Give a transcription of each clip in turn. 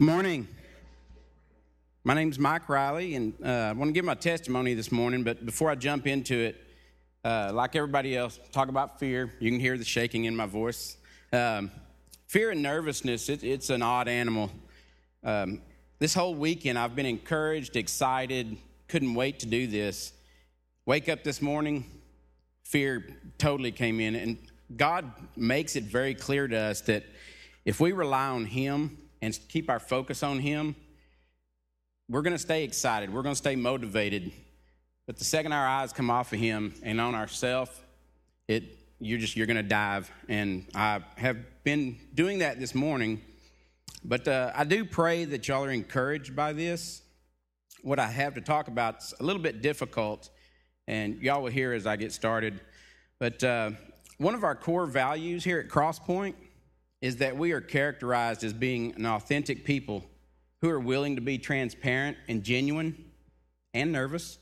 Morning. My name's Mike Riley, and uh, I want to give my testimony this morning. But before I jump into it, uh, like everybody else, talk about fear. You can hear the shaking in my voice. Um, fear and nervousness, it, it's an odd animal. Um, this whole weekend, I've been encouraged, excited, couldn't wait to do this. Wake up this morning, fear totally came in. And God makes it very clear to us that if we rely on Him and keep our focus on Him, we're going to stay excited. We're going to stay motivated. But the second our eyes come off of Him and on ourselves, it you're just you're going to dive. And I have been doing that this morning. But uh, I do pray that y'all are encouraged by this. What I have to talk about is a little bit difficult, and y'all will hear as I get started. But uh, one of our core values here at Crosspoint is that we are characterized as being an authentic people who are willing to be transparent and genuine and nervous.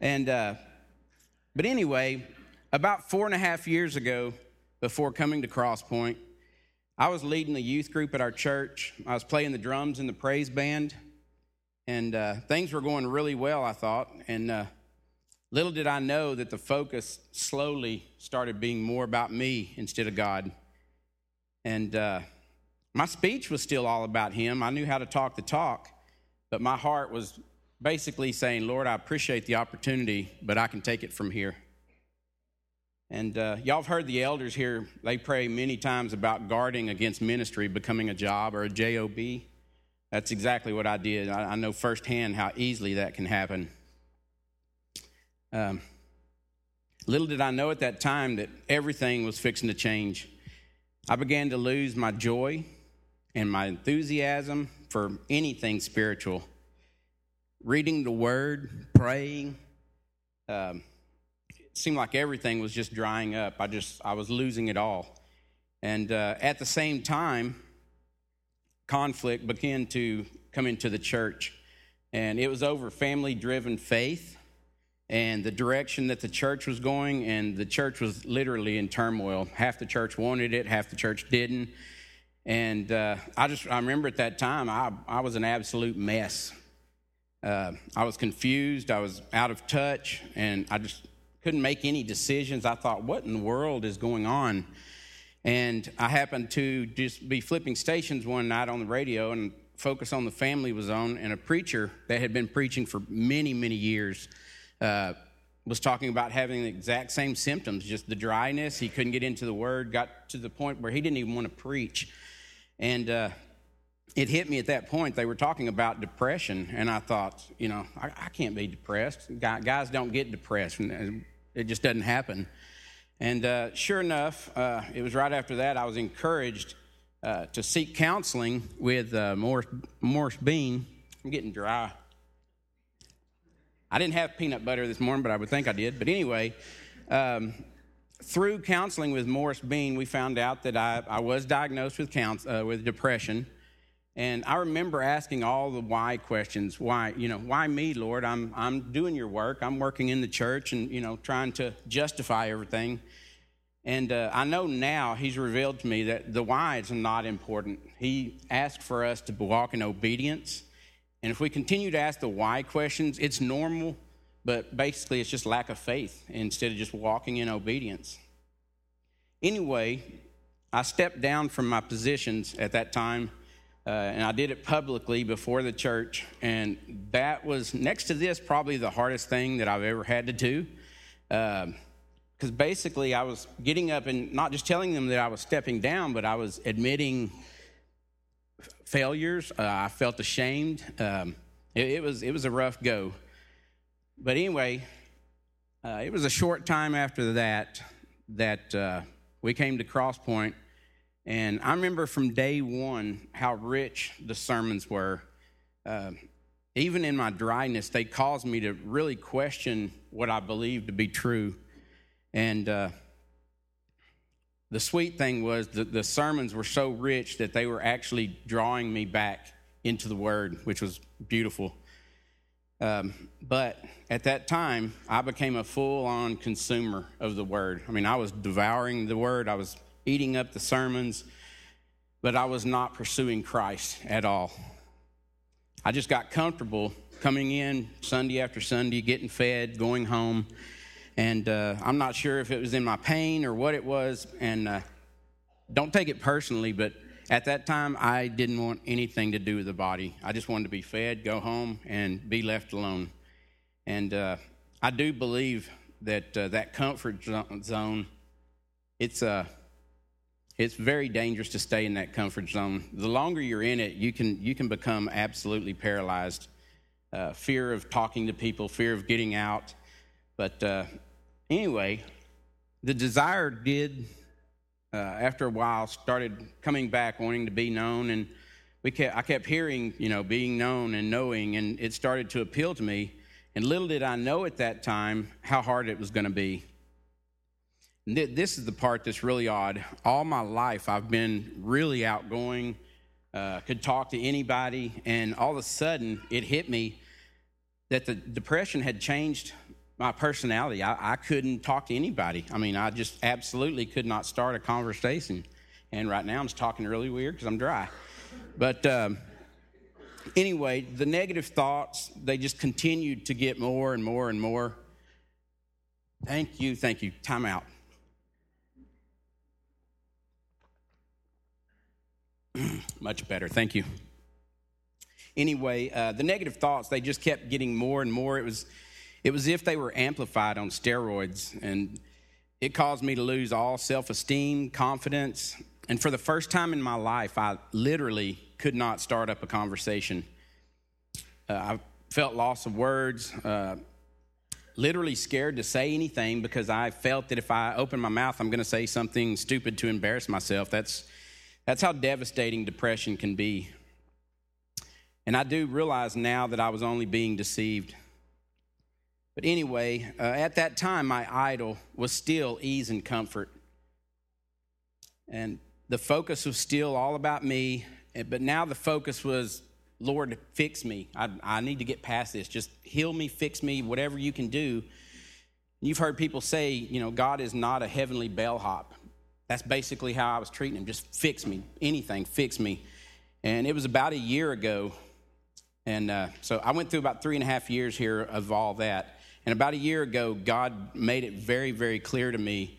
And, uh, but anyway, about four and a half years ago, before coming to Crosspoint, I was leading the youth group at our church. I was playing the drums in the praise band, and uh, things were going really well, I thought. And uh, little did I know that the focus slowly started being more about me instead of God. And uh, my speech was still all about Him. I knew how to talk the talk, but my heart was basically saying, Lord, I appreciate the opportunity, but I can take it from here. And uh, y'all have heard the elders here, they pray many times about guarding against ministry becoming a job or a job. That's exactly what I did. I, I know firsthand how easily that can happen. Um, little did I know at that time that everything was fixing to change. I began to lose my joy and my enthusiasm for anything spiritual. Reading the Word, praying, um, it seemed like everything was just drying up. I just I was losing it all, and uh, at the same time, conflict began to come into the church, and it was over family-driven faith and the direction that the church was going, and the church was literally in turmoil. Half the church wanted it, half the church didn't. And uh, I just I remember at that time I, I was an absolute mess. Uh, I was confused, I was out of touch, and I just couldn't make any decisions. I thought, what in the world is going on? And I happened to just be flipping stations one night on the radio, and Focus on the Family was on, and a preacher that had been preaching for many, many years uh, was talking about having the exact same symptoms, just the dryness. He couldn't get into the word, got to the point where he didn't even want to preach. And uh, it hit me at that point. They were talking about depression, and I thought, you know, I, I can't be depressed. Guys don't get depressed, it just doesn't happen. And uh, sure enough, uh, it was right after that I was encouraged uh, to seek counseling with uh, Morris, Morris Bean. I'm getting dry. I didn't have peanut butter this morning, but I would think I did. But anyway, um, through counseling with Morris Bean, we found out that I, I was diagnosed with, counsel, uh, with depression. And I remember asking all the why questions. Why, you know, why me, Lord? I'm, I'm doing your work. I'm working in the church and, you know, trying to justify everything. And uh, I know now he's revealed to me that the why is not important. He asked for us to walk in obedience and if we continue to ask the why questions, it's normal, but basically it's just lack of faith instead of just walking in obedience. Anyway, I stepped down from my positions at that time, uh, and I did it publicly before the church. And that was, next to this, probably the hardest thing that I've ever had to do. Because um, basically, I was getting up and not just telling them that I was stepping down, but I was admitting failures. Uh, I felt ashamed. Um, it, it, was it was a rough go. But anyway, uh, it was a short time after that that uh, we came to Crosspoint, and I remember from day one how rich the sermons were. Um, even in my dryness, they caused me to really question what I believed to be true. And uh, the sweet thing was that the sermons were so rich that they were actually drawing me back into the Word, which was beautiful. Um, but at that time, I became a full on consumer of the Word. I mean, I was devouring the Word, I was eating up the sermons, but I was not pursuing Christ at all. I just got comfortable coming in Sunday after Sunday, getting fed, going home. And uh, I'm not sure if it was in my pain or what it was. And uh, don't take it personally, but at that time, I didn't want anything to do with the body. I just wanted to be fed, go home, and be left alone. And uh, I do believe that uh, that comfort zone, it's uh, it's very dangerous to stay in that comfort zone. The longer you're in it, you can you can become absolutely paralyzed. Uh, fear of talking to people, fear of getting out. But uh, anyway, the desire did, uh, after a while, started coming back, wanting to be known, and we kept, I kept hearing, you know, being known and knowing, and it started to appeal to me. And little did I know at that time how hard it was going to be. This is the part that's really odd. All my life, I've been really outgoing, uh, could talk to anybody, and all of a sudden, it hit me that the depression had changed my personality. I, I couldn't talk to anybody. I mean, I just absolutely could not start a conversation. And right now, I'm talking really weird because I'm dry. But um, anyway, the negative thoughts, they just continued to get more and more and more. Thank you, thank you. Time out. Much better. Thank you. Anyway, uh, the negative thoughts, they just kept getting more and more. It was, it was as if they were amplified on steroids, and it caused me to lose all self esteem, confidence. And for the first time in my life, I literally could not start up a conversation. Uh, I felt loss of words, uh, literally scared to say anything because I felt that if I open my mouth, I'm going to say something stupid to embarrass myself. That's, that's how devastating depression can be. And I do realize now that I was only being deceived. But anyway, uh, at that time, my idol was still ease and comfort. And the focus was still all about me, but now the focus was Lord, fix me. I, I need to get past this. Just heal me, fix me, whatever you can do. You've heard people say, you know, God is not a heavenly bellhop. That's basically how I was treating him. Just fix me, anything, fix me. And it was about a year ago. And uh, so I went through about three and a half years here of all that. And about a year ago, God made it very, very clear to me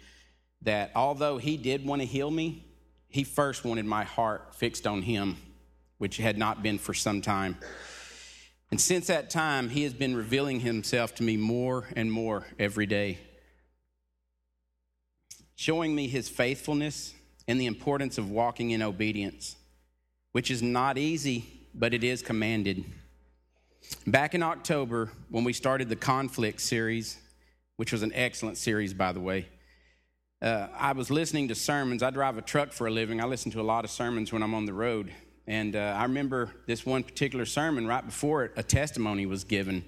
that although He did want to heal me, He first wanted my heart fixed on Him which had not been for some time. And since that time, he has been revealing himself to me more and more every day, showing me his faithfulness and the importance of walking in obedience, which is not easy, but it is commanded. Back in October, when we started the conflict series, which was an excellent series, by the way, uh, I was listening to sermons. I drive a truck for a living. I listen to a lot of sermons when I'm on the road. And uh, I remember this one particular sermon right before it, a testimony was given.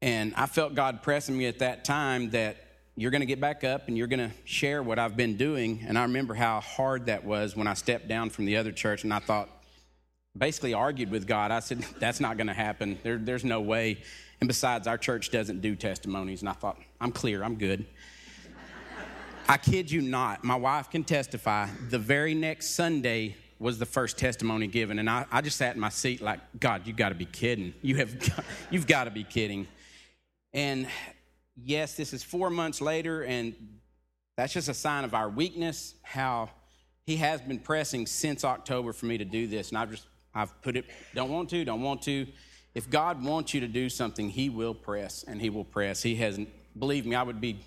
And I felt God pressing me at that time that you're going to get back up and you're going to share what I've been doing. And I remember how hard that was when I stepped down from the other church and I thought, basically argued with God. I said, that's not going to happen. There, there's no way. And besides, our church doesn't do testimonies. And I thought, I'm clear, I'm good. I kid you not, my wife can testify. The very next Sunday, was the first testimony given. And I, I just sat in my seat like, God, you got to be kidding. You have got, you've got to be kidding. And yes, this is four months later, and that's just a sign of our weakness, how he has been pressing since October for me to do this. And I've just, I've put it, don't want to, don't want to. If God wants you to do something, he will press, and he will press. He hasn't, believe me, I would be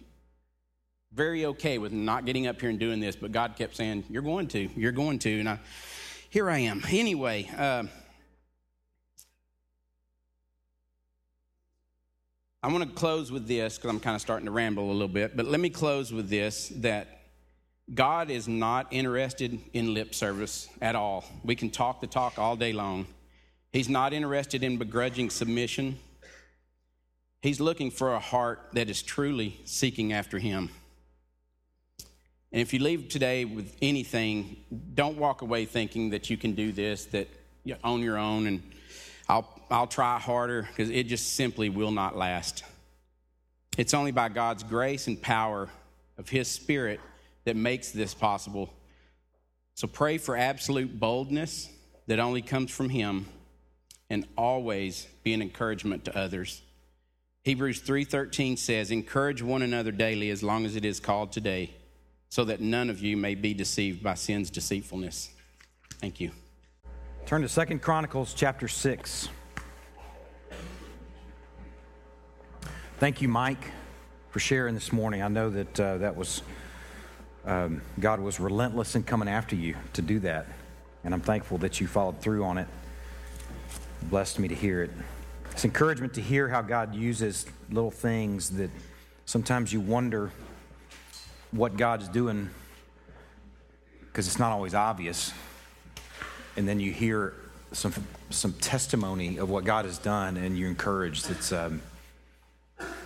very okay with not getting up here and doing this, but God kept saying, You're going to, you're going to. And I, here I am. Anyway, uh, I want to close with this because I'm kind of starting to ramble a little bit, but let me close with this that God is not interested in lip service at all. We can talk the talk all day long. He's not interested in begrudging submission. He's looking for a heart that is truly seeking after Him. And if you leave today with anything, don't walk away thinking that you can do this, that on your own, and I'll, I'll try harder, because it just simply will not last. It's only by God's grace and power of His Spirit that makes this possible. So pray for absolute boldness that only comes from Him. and always be an encouragement to others. Hebrews 3:13 says, "Encourage one another daily as long as it is called today, so that none of you may be deceived by sin's deceitfulness." Thank you. Turn to Second Chronicles chapter 6. Thank you, Mike, for sharing this morning. I know that uh, that was um, God was relentless in coming after you to do that, and I'm thankful that you followed through on it. blessed me to hear it. It's encouragement to hear how God uses little things that sometimes you wonder what God's doing because it's not always obvious. And then you hear some, some testimony of what God has done and you're encouraged. It's, um,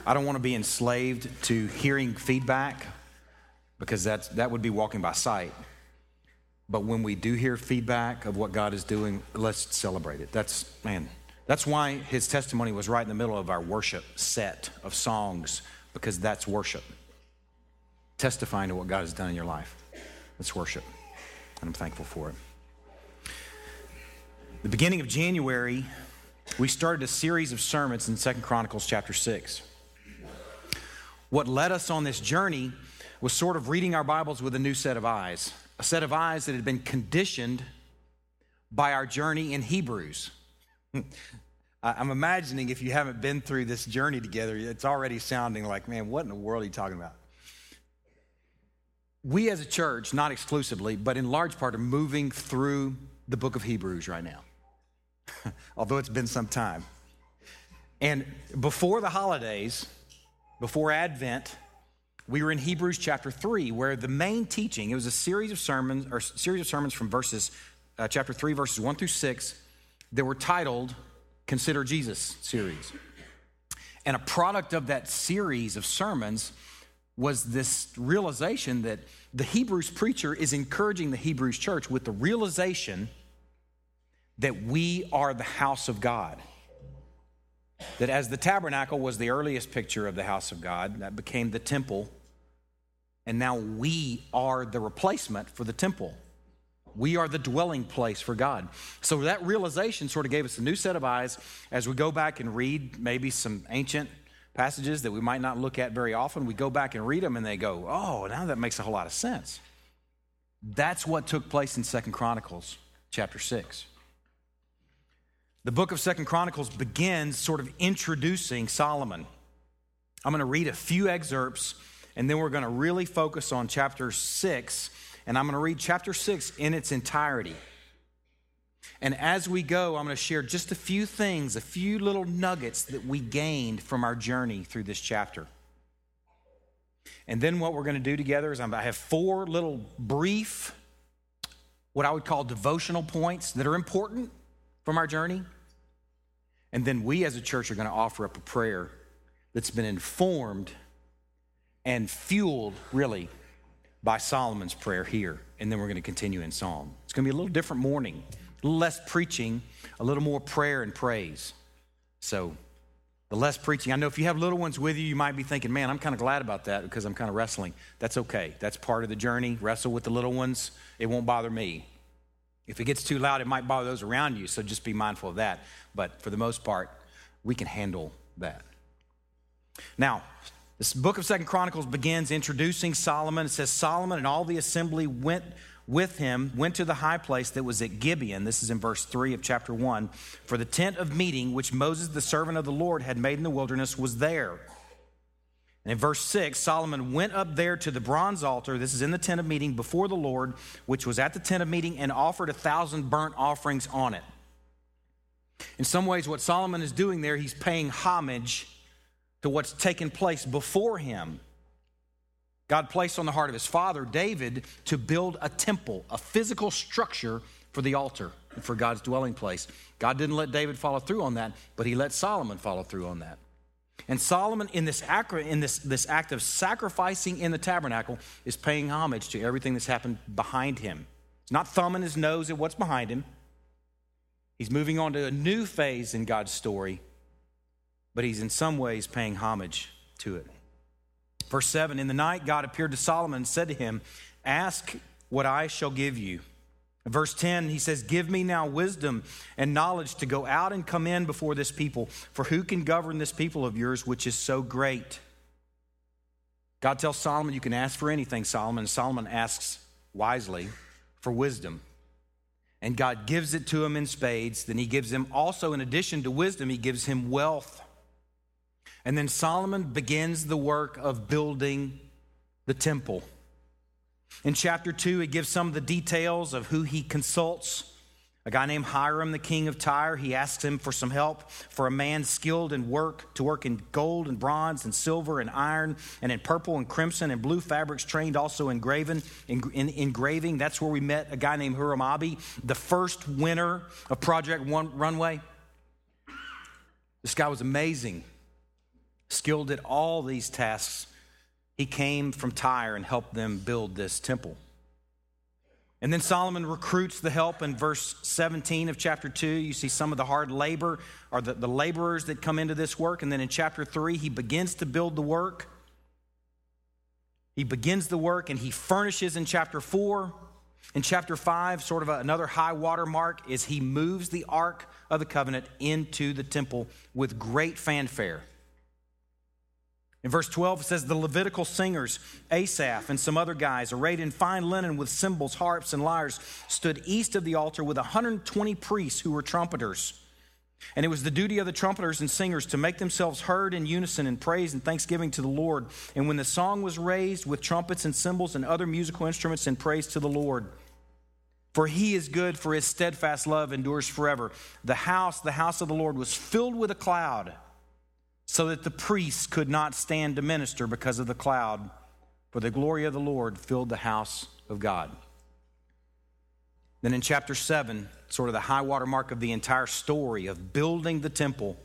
I don't want to be enslaved to hearing feedback because that's, that would be walking by sight. But when we do hear feedback of what God is doing, let's celebrate it. That's, man, that's why his testimony was right in the middle of our worship set of songs, because that's worship. Testifying to what God has done in your life. That's worship. And I'm thankful for it. The beginning of January, we started a series of sermons in Second Chronicles chapter 6. What led us on this journey was sort of reading our Bibles with a new set of eyes, a set of eyes that had been conditioned by our journey in Hebrews. I'm imagining if you haven't been through this journey together, it's already sounding like, man, what in the world are you talking about? We as a church, not exclusively, but in large part, are moving through the book of Hebrews right now, although it's been some time. And before the holidays, before Advent, we were in Hebrews chapter 3, where the main teaching, it was a series of sermons, or series of sermons from verses, uh, chapter 3, verses 1 through 6, that were titled Consider Jesus series. And a product of that series of sermons was this realization that the Hebrews preacher is encouraging the Hebrews church with the realization that we are the house of God. That as the tabernacle was the earliest picture of the house of God, that became the temple, and now we are the replacement for the temple. We are the dwelling place for God. So that realization sort of gave us a new set of eyes as we go back and read maybe some ancient passages that we might not look at very often. We go back and read them and they go, oh, now that makes a whole lot of sense. That's what took place in Second Chronicles chapter 6. The book of Second Chronicles begins sort of introducing Solomon. I'm going to read a few excerpts and then we're going to really focus on chapter 6 and I'm going to read chapter 6 in its entirety. And as we go, I'm going to share just a few things, a few little nuggets that we gained from our journey through this chapter. And then what we're going to do together is I have four little brief, what I would call devotional points that are important from our journey. And then we as a church are going to offer up a prayer that's been informed and fueled, really, by Solomon's prayer here. And then we're going to continue in Psalm. It's going to be a little different morning, a little less preaching, a little more prayer and praise. So, the less preaching. I know if you have little ones with you, you might be thinking, man, I'm kind of glad about that because I'm kind of wrestling. That's okay. That's part of the journey. Wrestle with the little ones. It won't bother me. If it gets too loud, it might bother those around you. So just be mindful of that. But for the most part, we can handle that. Now, this book of Second Chronicles begins introducing Solomon. It says Solomon and all the assembly went with him, went to the high place that was at Gibeon. This is in verse 3 of chapter 1. For the tent of meeting, which Moses, the servant of the Lord, had made in the wilderness, was there. And in verse 6, Solomon went up there to the bronze altar. This is in the tent of meeting before the Lord, which was at the tent of meeting, and offered a thousand burnt offerings on it. In some ways, what Solomon is doing there, he's paying homage to what's taken place before him. God placed on the heart of his father, David, to build a temple, a physical structure for the altar, and for God's dwelling place. God didn't let David follow through on that, but he let Solomon follow through on that. And Solomon, in this act, in this, this act of sacrificing in the tabernacle, is paying homage to everything that's happened behind him. He's not thumbing his nose at what's behind him. He's moving on to a new phase in God's story but he's in some ways paying homage to it. Verse 7 In the night, God appeared to Solomon and said to him, Ask what I shall give you. Verse 10, he says, Give me now wisdom and knowledge to go out and come in before this people, for who can govern this people of yours, which is so great? God tells Solomon, You can ask for anything, Solomon. Solomon asks wisely for wisdom. And God gives it to him in spades. Then he gives him also, in addition to wisdom, he gives him wealth. And then Solomon begins the work of building the temple. In chapter 2, he gives some of the details of who he consults. A guy named Hiram, the king of Tyre, he asks him for some help for a man skilled in work, to work in gold and bronze and silver and iron and in purple and crimson and blue fabrics, trained also in, graven, in, in engraving. That's where we met a guy named Huram Abi, the first winner of Project One Runway. This guy was amazing, skilled at all these tasks he came from Tyre and helped them build this temple. And then Solomon recruits the help in verse 17 of chapter 2. You see some of the hard labor or the, the laborers that come into this work. And then in chapter 3, he begins to build the work. He begins the work and he furnishes in chapter 4. In chapter 5, sort of a, another high water mark is he moves the Ark of the Covenant into the temple with great fanfare. In verse 12, it says, The Levitical singers, Asaph and some other guys, arrayed in fine linen with cymbals, harps, and lyres, stood east of the altar with 120 priests who were trumpeters. And it was the duty of the trumpeters and singers to make themselves heard in unison in praise and thanksgiving to the Lord. And when the song was raised with trumpets and cymbals and other musical instruments in praise to the Lord, for he is good, for his steadfast love endures forever. The house, the house of the Lord, was filled with a cloud so that the priests could not stand to minister because of the cloud, for the glory of the Lord filled the house of God. Then in chapter 7, sort of the high water mark of the entire story of building the temple,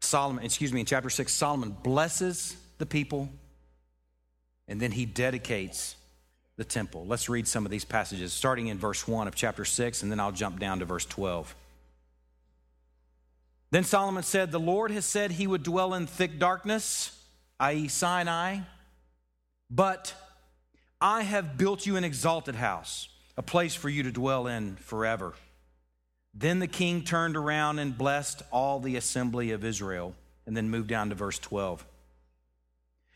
Solomon, excuse me, in chapter 6, Solomon blesses the people and then he dedicates the temple. Let's read some of these passages, starting in verse 1 of chapter 6, and then I'll jump down to verse 12. Then Solomon said, The Lord has said he would dwell in thick darkness, i.e., Sinai, but I have built you an exalted house, a place for you to dwell in forever. Then the king turned around and blessed all the assembly of Israel, and then moved down to verse 12.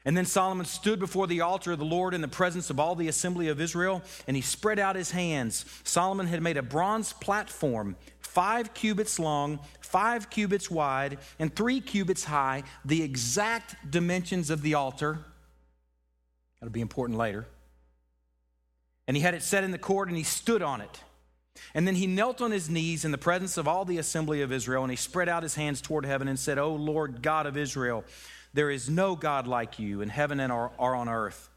And then Solomon stood before the altar of the Lord in the presence of all the assembly of Israel, and he spread out his hands. Solomon had made a bronze platform five cubits long, five cubits wide, and three cubits high, the exact dimensions of the altar. That'll be important later. And he had it set in the court and he stood on it. And then he knelt on his knees in the presence of all the assembly of Israel and he spread out his hands toward heaven and said, O Lord God of Israel, there is no God like you in heaven and or on earth.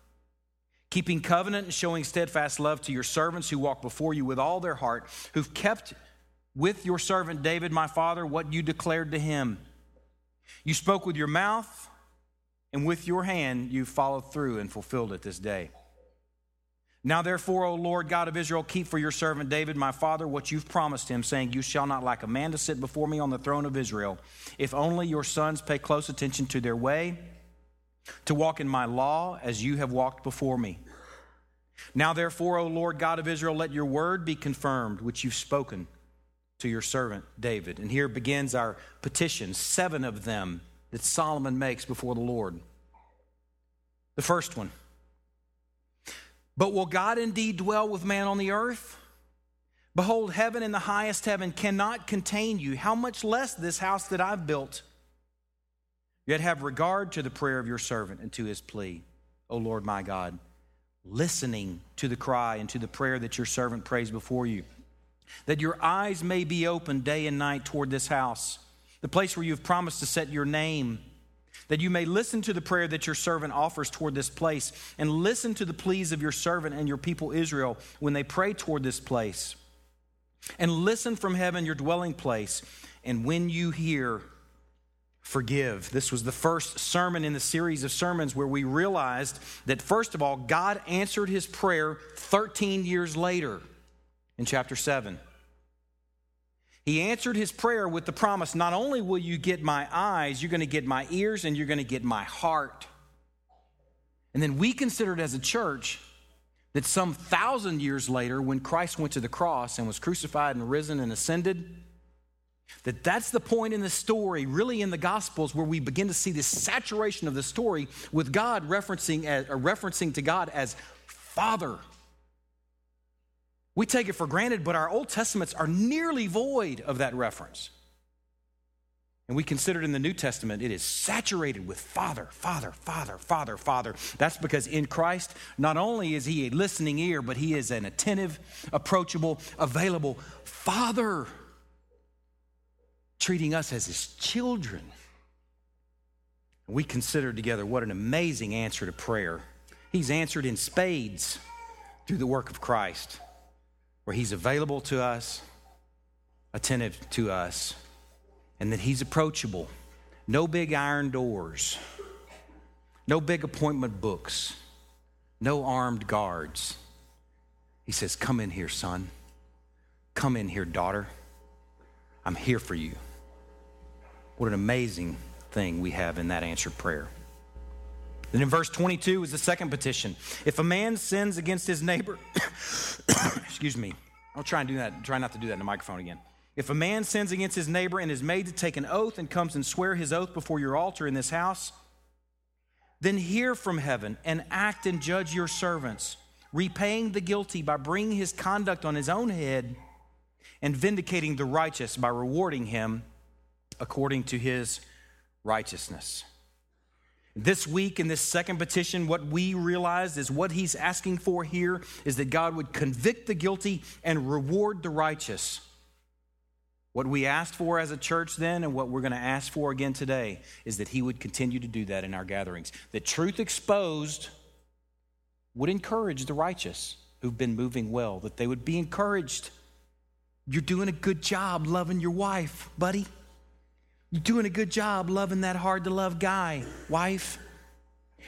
Keeping covenant and showing steadfast love to your servants who walk before you with all their heart, who've kept with your servant David, my father, what you declared to him. You spoke with your mouth, and with your hand you followed through and fulfilled it this day. Now, therefore, O Lord God of Israel, keep for your servant David, my father, what you've promised him, saying, You shall not lack a man to sit before me on the throne of Israel, if only your sons pay close attention to their way, to walk in my law as you have walked before me. Now, therefore, O Lord God of Israel, let your word be confirmed, which you've spoken to your servant David. And here begins our petition, seven of them that Solomon makes before the Lord. The first one But will God indeed dwell with man on the earth? Behold, heaven and the highest heaven cannot contain you. How much less this house that I've built? Yet have regard to the prayer of your servant and to his plea, O Lord my God, listening to the cry and to the prayer that your servant prays before you that your eyes may be open day and night toward this house, the place where you've promised to set your name, that you may listen to the prayer that your servant offers toward this place, and listen to the pleas of your servant and your people Israel when they pray toward this place. And listen from heaven, your dwelling place, and when you hear, forgive. This was the first sermon in the series of sermons where we realized that, first of all, God answered his prayer 13 years later in chapter 7. He answered his prayer with the promise not only will you get my eyes, you're going to get my ears and you're going to get my heart. And then we considered as a church that some thousand years later, when Christ went to the cross and was crucified and risen and ascended, that that's the point in the story, really in the Gospels, where we begin to see this saturation of the story with God referencing, as, referencing to God as Father. We take it for granted, but our Old Testaments are nearly void of that reference. And we consider it in the New Testament, it is saturated with Father, Father, Father, Father, Father. That's because in Christ, not only is He a listening ear, but He is an attentive, approachable, available Father, treating us as His children. We consider together what an amazing answer to prayer. He's answered in spades through the work of Christ, where He's available to us, attentive to us and that he's approachable. No big iron doors, no big appointment books, no armed guards. He says, Come in here, son. Come in here, daughter. I'm here for you. What an amazing thing we have in that answered prayer. Then in verse 22 is the second petition. If a man sins against his neighbor, excuse me, I'll try and do that, try not to do that in the microphone again. If a man sins against his neighbor and is made to take an oath and comes and swear his oath before your altar in this house, then hear from heaven and act and judge your servants, repaying the guilty by bringing his conduct on his own head and vindicating the righteous by rewarding him according to his righteousness. This week, in this second petition, what we realized is what he's asking for here is that God would convict the guilty and reward the righteous. What we asked for as a church then, and what we're going to ask for again today, is that He would continue to do that in our gatherings. The truth exposed would encourage the righteous who've been moving well, that they would be encouraged. You're doing a good job loving your wife, buddy. You're doing a good job loving that hard to love guy, wife.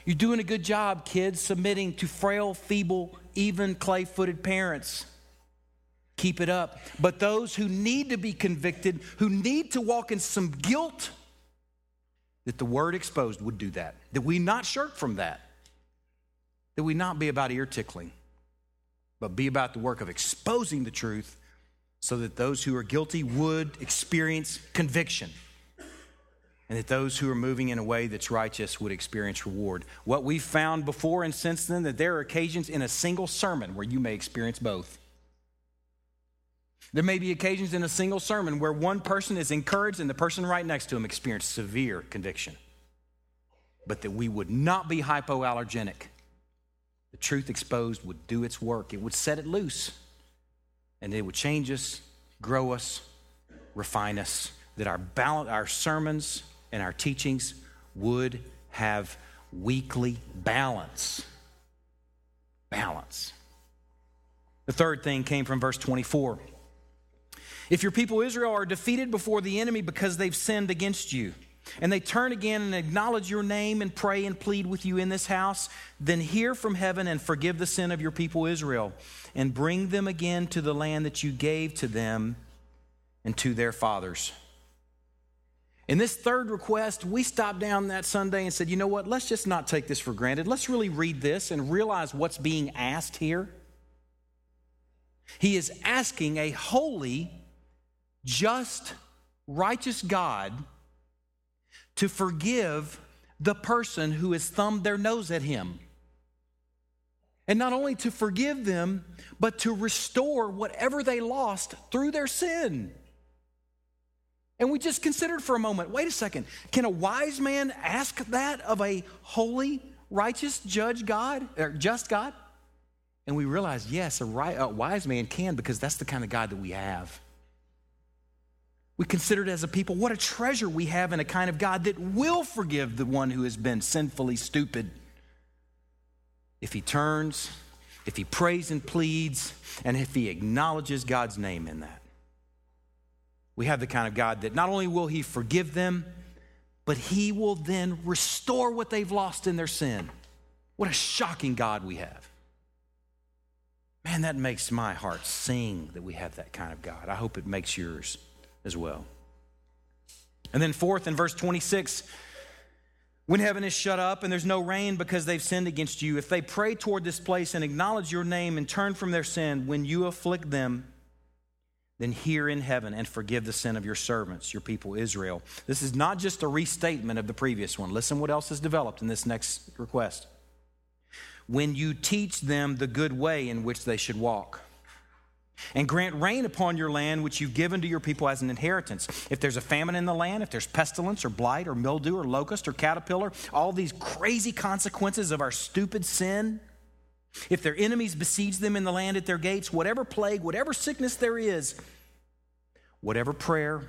You're doing a good job, kids, submitting to frail, feeble, even clay footed parents. Keep it up. But those who need to be convicted, who need to walk in some guilt, that the word exposed would do that. That we not shirk from that. That we not be about ear tickling, but be about the work of exposing the truth so that those who are guilty would experience conviction. And that those who are moving in a way that's righteous would experience reward. What we've found before and since then, that there are occasions in a single sermon where you may experience both. There may be occasions in a single sermon where one person is encouraged and the person right next to him experiences severe conviction. But that we would not be hypoallergenic. The truth exposed would do its work, it would set it loose, and it would change us, grow us, refine us. That our, balance, our sermons and our teachings would have weekly balance. Balance. The third thing came from verse 24. If your people Israel are defeated before the enemy because they've sinned against you, and they turn again and acknowledge your name and pray and plead with you in this house, then hear from heaven and forgive the sin of your people Israel, and bring them again to the land that you gave to them and to their fathers. In this third request, we stopped down that Sunday and said, you know what, let's just not take this for granted. Let's really read this and realize what's being asked here. He is asking a holy, just, righteous God to forgive the person who has thumbed their nose at him. And not only to forgive them, but to restore whatever they lost through their sin. And we just considered for a moment wait a second, can a wise man ask that of a holy, righteous judge God, or just God? And we realized, yes, a, right, a wise man can because that's the kind of God that we have. We considered as a people what a treasure we have in a kind of God that will forgive the one who has been sinfully stupid. If he turns, if he prays and pleads, and if he acknowledges God's name in that. We have the kind of God that not only will he forgive them, but he will then restore what they've lost in their sin. What a shocking God we have. Man, that makes my heart sing that we have that kind of God. I hope it makes yours as well. And then, fourth, in verse 26, When heaven is shut up and there's no rain because they've sinned against you, if they pray toward this place and acknowledge your name and turn from their sin, when you afflict them, then hear in heaven and forgive the sin of your servants, your people Israel. This is not just a restatement of the previous one. Listen what else is developed in this next request. When you teach them the good way in which they should walk and grant rain upon your land, which you've given to your people as an inheritance. If there's a famine in the land, if there's pestilence or blight or mildew or locust or caterpillar, all these crazy consequences of our stupid sin, if their enemies besiege them in the land at their gates, whatever plague, whatever sickness there is, whatever prayer,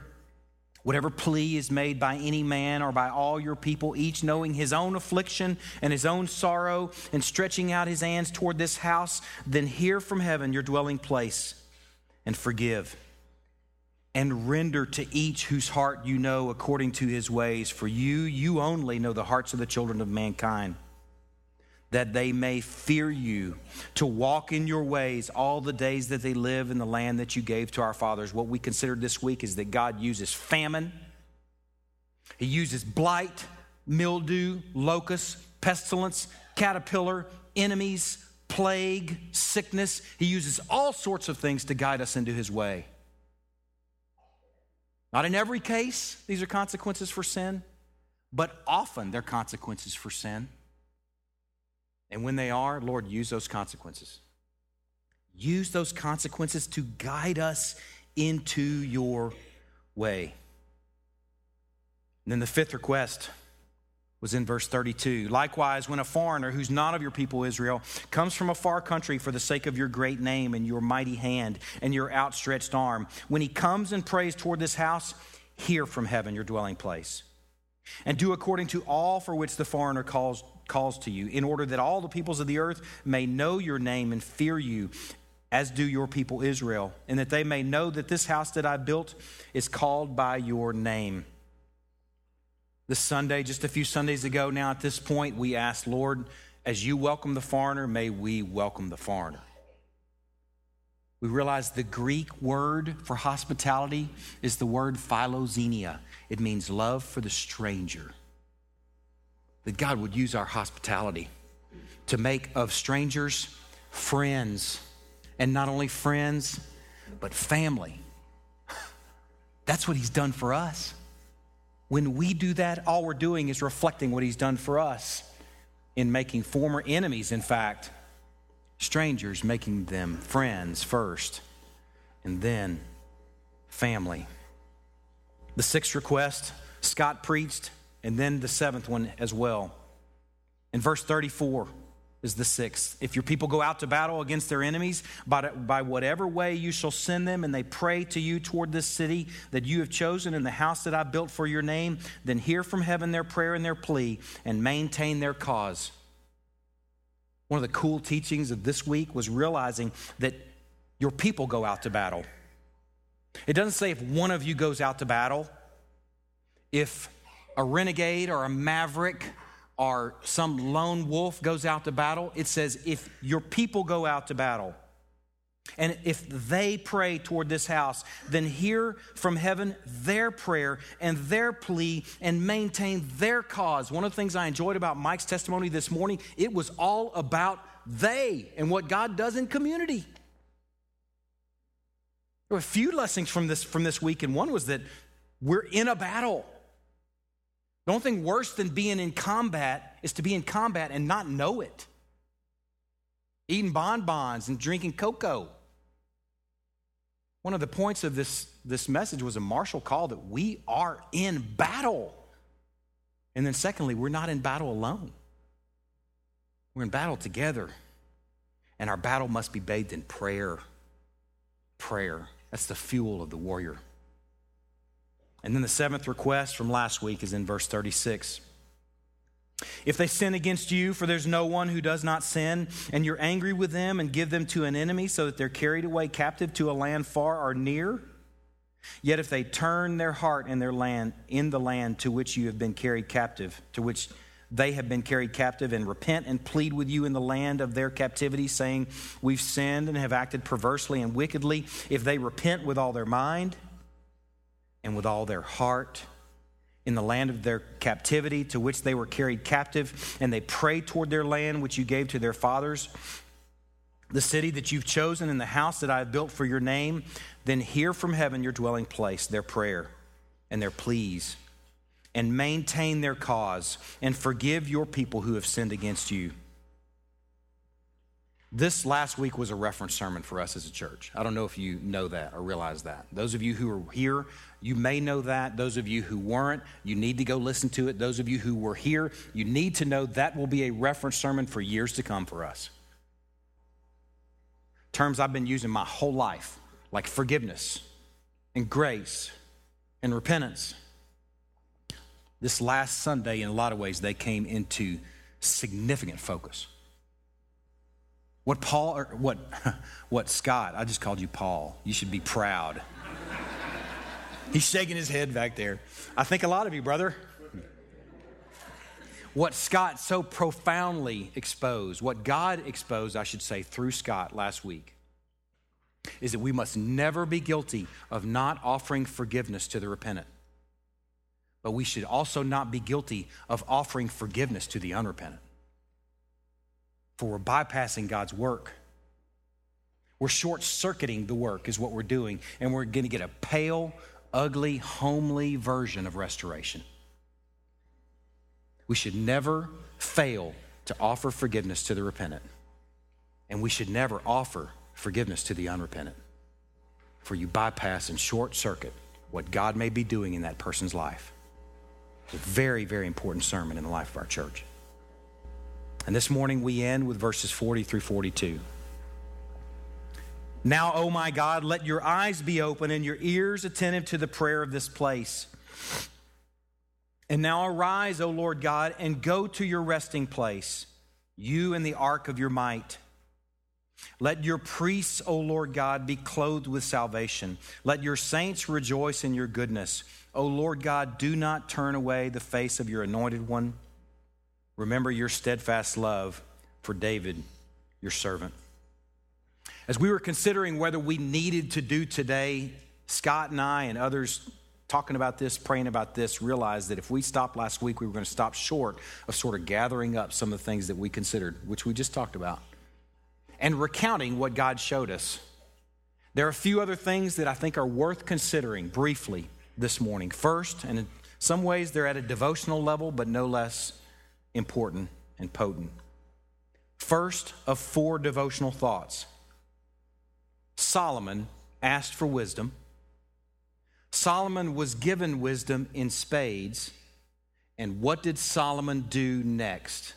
whatever plea is made by any man or by all your people, each knowing his own affliction and his own sorrow, and stretching out his hands toward this house, then hear from heaven your dwelling place and forgive. And render to each whose heart you know according to his ways. For you, you only know the hearts of the children of mankind that they may fear you, to walk in your ways all the days that they live in the land that you gave to our fathers. What we considered this week is that God uses famine, He uses blight, mildew, locust, pestilence, caterpillar, enemies, plague, sickness. He uses all sorts of things to guide us into His way. Not in every case, these are consequences for sin, but often they're consequences for sin. And when they are, Lord, use those consequences. Use those consequences to guide us into your way. And then the fifth request was in verse 32. Likewise, when a foreigner who's not of your people Israel comes from a far country for the sake of your great name and your mighty hand and your outstretched arm, when he comes and prays toward this house, hear from heaven your dwelling place. And do according to all for which the foreigner calls calls to you, in order that all the peoples of the earth may know your name and fear you, as do your people Israel, and that they may know that this house that I built is called by your name. This Sunday, just a few Sundays ago now, at this point, we asked, Lord, as you welcome the foreigner, may we welcome the foreigner. We realize the Greek word for hospitality is the word philoxenia. It means love for the stranger that God would use our hospitality to make of strangers friends, and not only friends, but family. That's what He's done for us. When we do that, all we're doing is reflecting what He's done for us in making former enemies, in fact, strangers, making them friends first, and then family. The sixth request Scott preached and then the seventh one as well. In verse 34 is the sixth. If your people go out to battle against their enemies, by, by whatever way you shall send them, and they pray to you toward this city that you have chosen and the house that I built for your name, then hear from heaven their prayer and their plea and maintain their cause. One of the cool teachings of this week was realizing that your people go out to battle. It doesn't say if one of you goes out to battle, if a renegade or a maverick or some lone wolf goes out to battle. It says, if your people go out to battle, and if they pray toward this house, then hear from heaven their prayer and their plea and maintain their cause. One of the things I enjoyed about Mike's testimony this morning, it was all about they and what God does in community. There were a few lessons from this, from this week, and one was that we're in a battle. The only thing worse than being in combat is to be in combat and not know it. Eating bonbons and drinking cocoa. One of the points of this, this message was a martial call that we are in battle. And then, secondly, we're not in battle alone. We're in battle together. And our battle must be bathed in prayer. Prayer. That's the fuel of the warrior. And then the seventh request from last week is in verse 36. If they sin against you, for there's no one who does not sin, and you're angry with them and give them to an enemy so that they're carried away captive to a land far or near, yet if they turn their heart in their land, in the land to which you have been carried captive, to which they have been carried captive, and repent and plead with you in the land of their captivity, saying, We've sinned and have acted perversely and wickedly, if they repent with all their mind, and with all their heart in the land of their captivity to which they were carried captive, and they pray toward their land which you gave to their fathers, the city that you've chosen, and the house that I have built for your name, then hear from heaven your dwelling place, their prayer and their pleas, and maintain their cause, and forgive your people who have sinned against you. This last week was a reference sermon for us as a church. I don't know if you know that or realize that. Those of you who are here, you may know that. Those of you who weren't, you need to go listen to it. Those of you who were here, you need to know that will be a reference sermon for years to come for us. Terms I've been using my whole life, like forgiveness and grace and repentance. This last Sunday, in a lot of ways, they came into significant focus. What Paul, or what, what Scott, I just called you Paul. You should be proud. He's shaking his head back there. I think a lot of you, brother. What Scott so profoundly exposed, what God exposed, I should say, through Scott last week, is that we must never be guilty of not offering forgiveness to the repentant. But we should also not be guilty of offering forgiveness to the unrepentant. For we're bypassing God's work. We're short circuiting the work, is what we're doing, and we're going to get a pale, ugly, homely version of restoration. We should never fail to offer forgiveness to the repentant, and we should never offer forgiveness to the unrepentant. For you bypass and short circuit what God may be doing in that person's life. It's a very, very important sermon in the life of our church. And this morning we end with verses 40 through 42. Now, O oh my God, let your eyes be open and your ears attentive to the prayer of this place. And now arise, O Lord God, and go to your resting place, you and the ark of your might. Let your priests, O Lord God, be clothed with salvation. Let your saints rejoice in your goodness. O Lord God, do not turn away the face of your anointed one. Remember your steadfast love for David, your servant. As we were considering whether we needed to do today, Scott and I and others talking about this, praying about this, realized that if we stopped last week, we were going to stop short of sort of gathering up some of the things that we considered, which we just talked about, and recounting what God showed us. There are a few other things that I think are worth considering briefly this morning. First, and in some ways they're at a devotional level, but no less important and potent. First of four devotional thoughts Solomon asked for wisdom. Solomon was given wisdom in spades. And what did Solomon do next?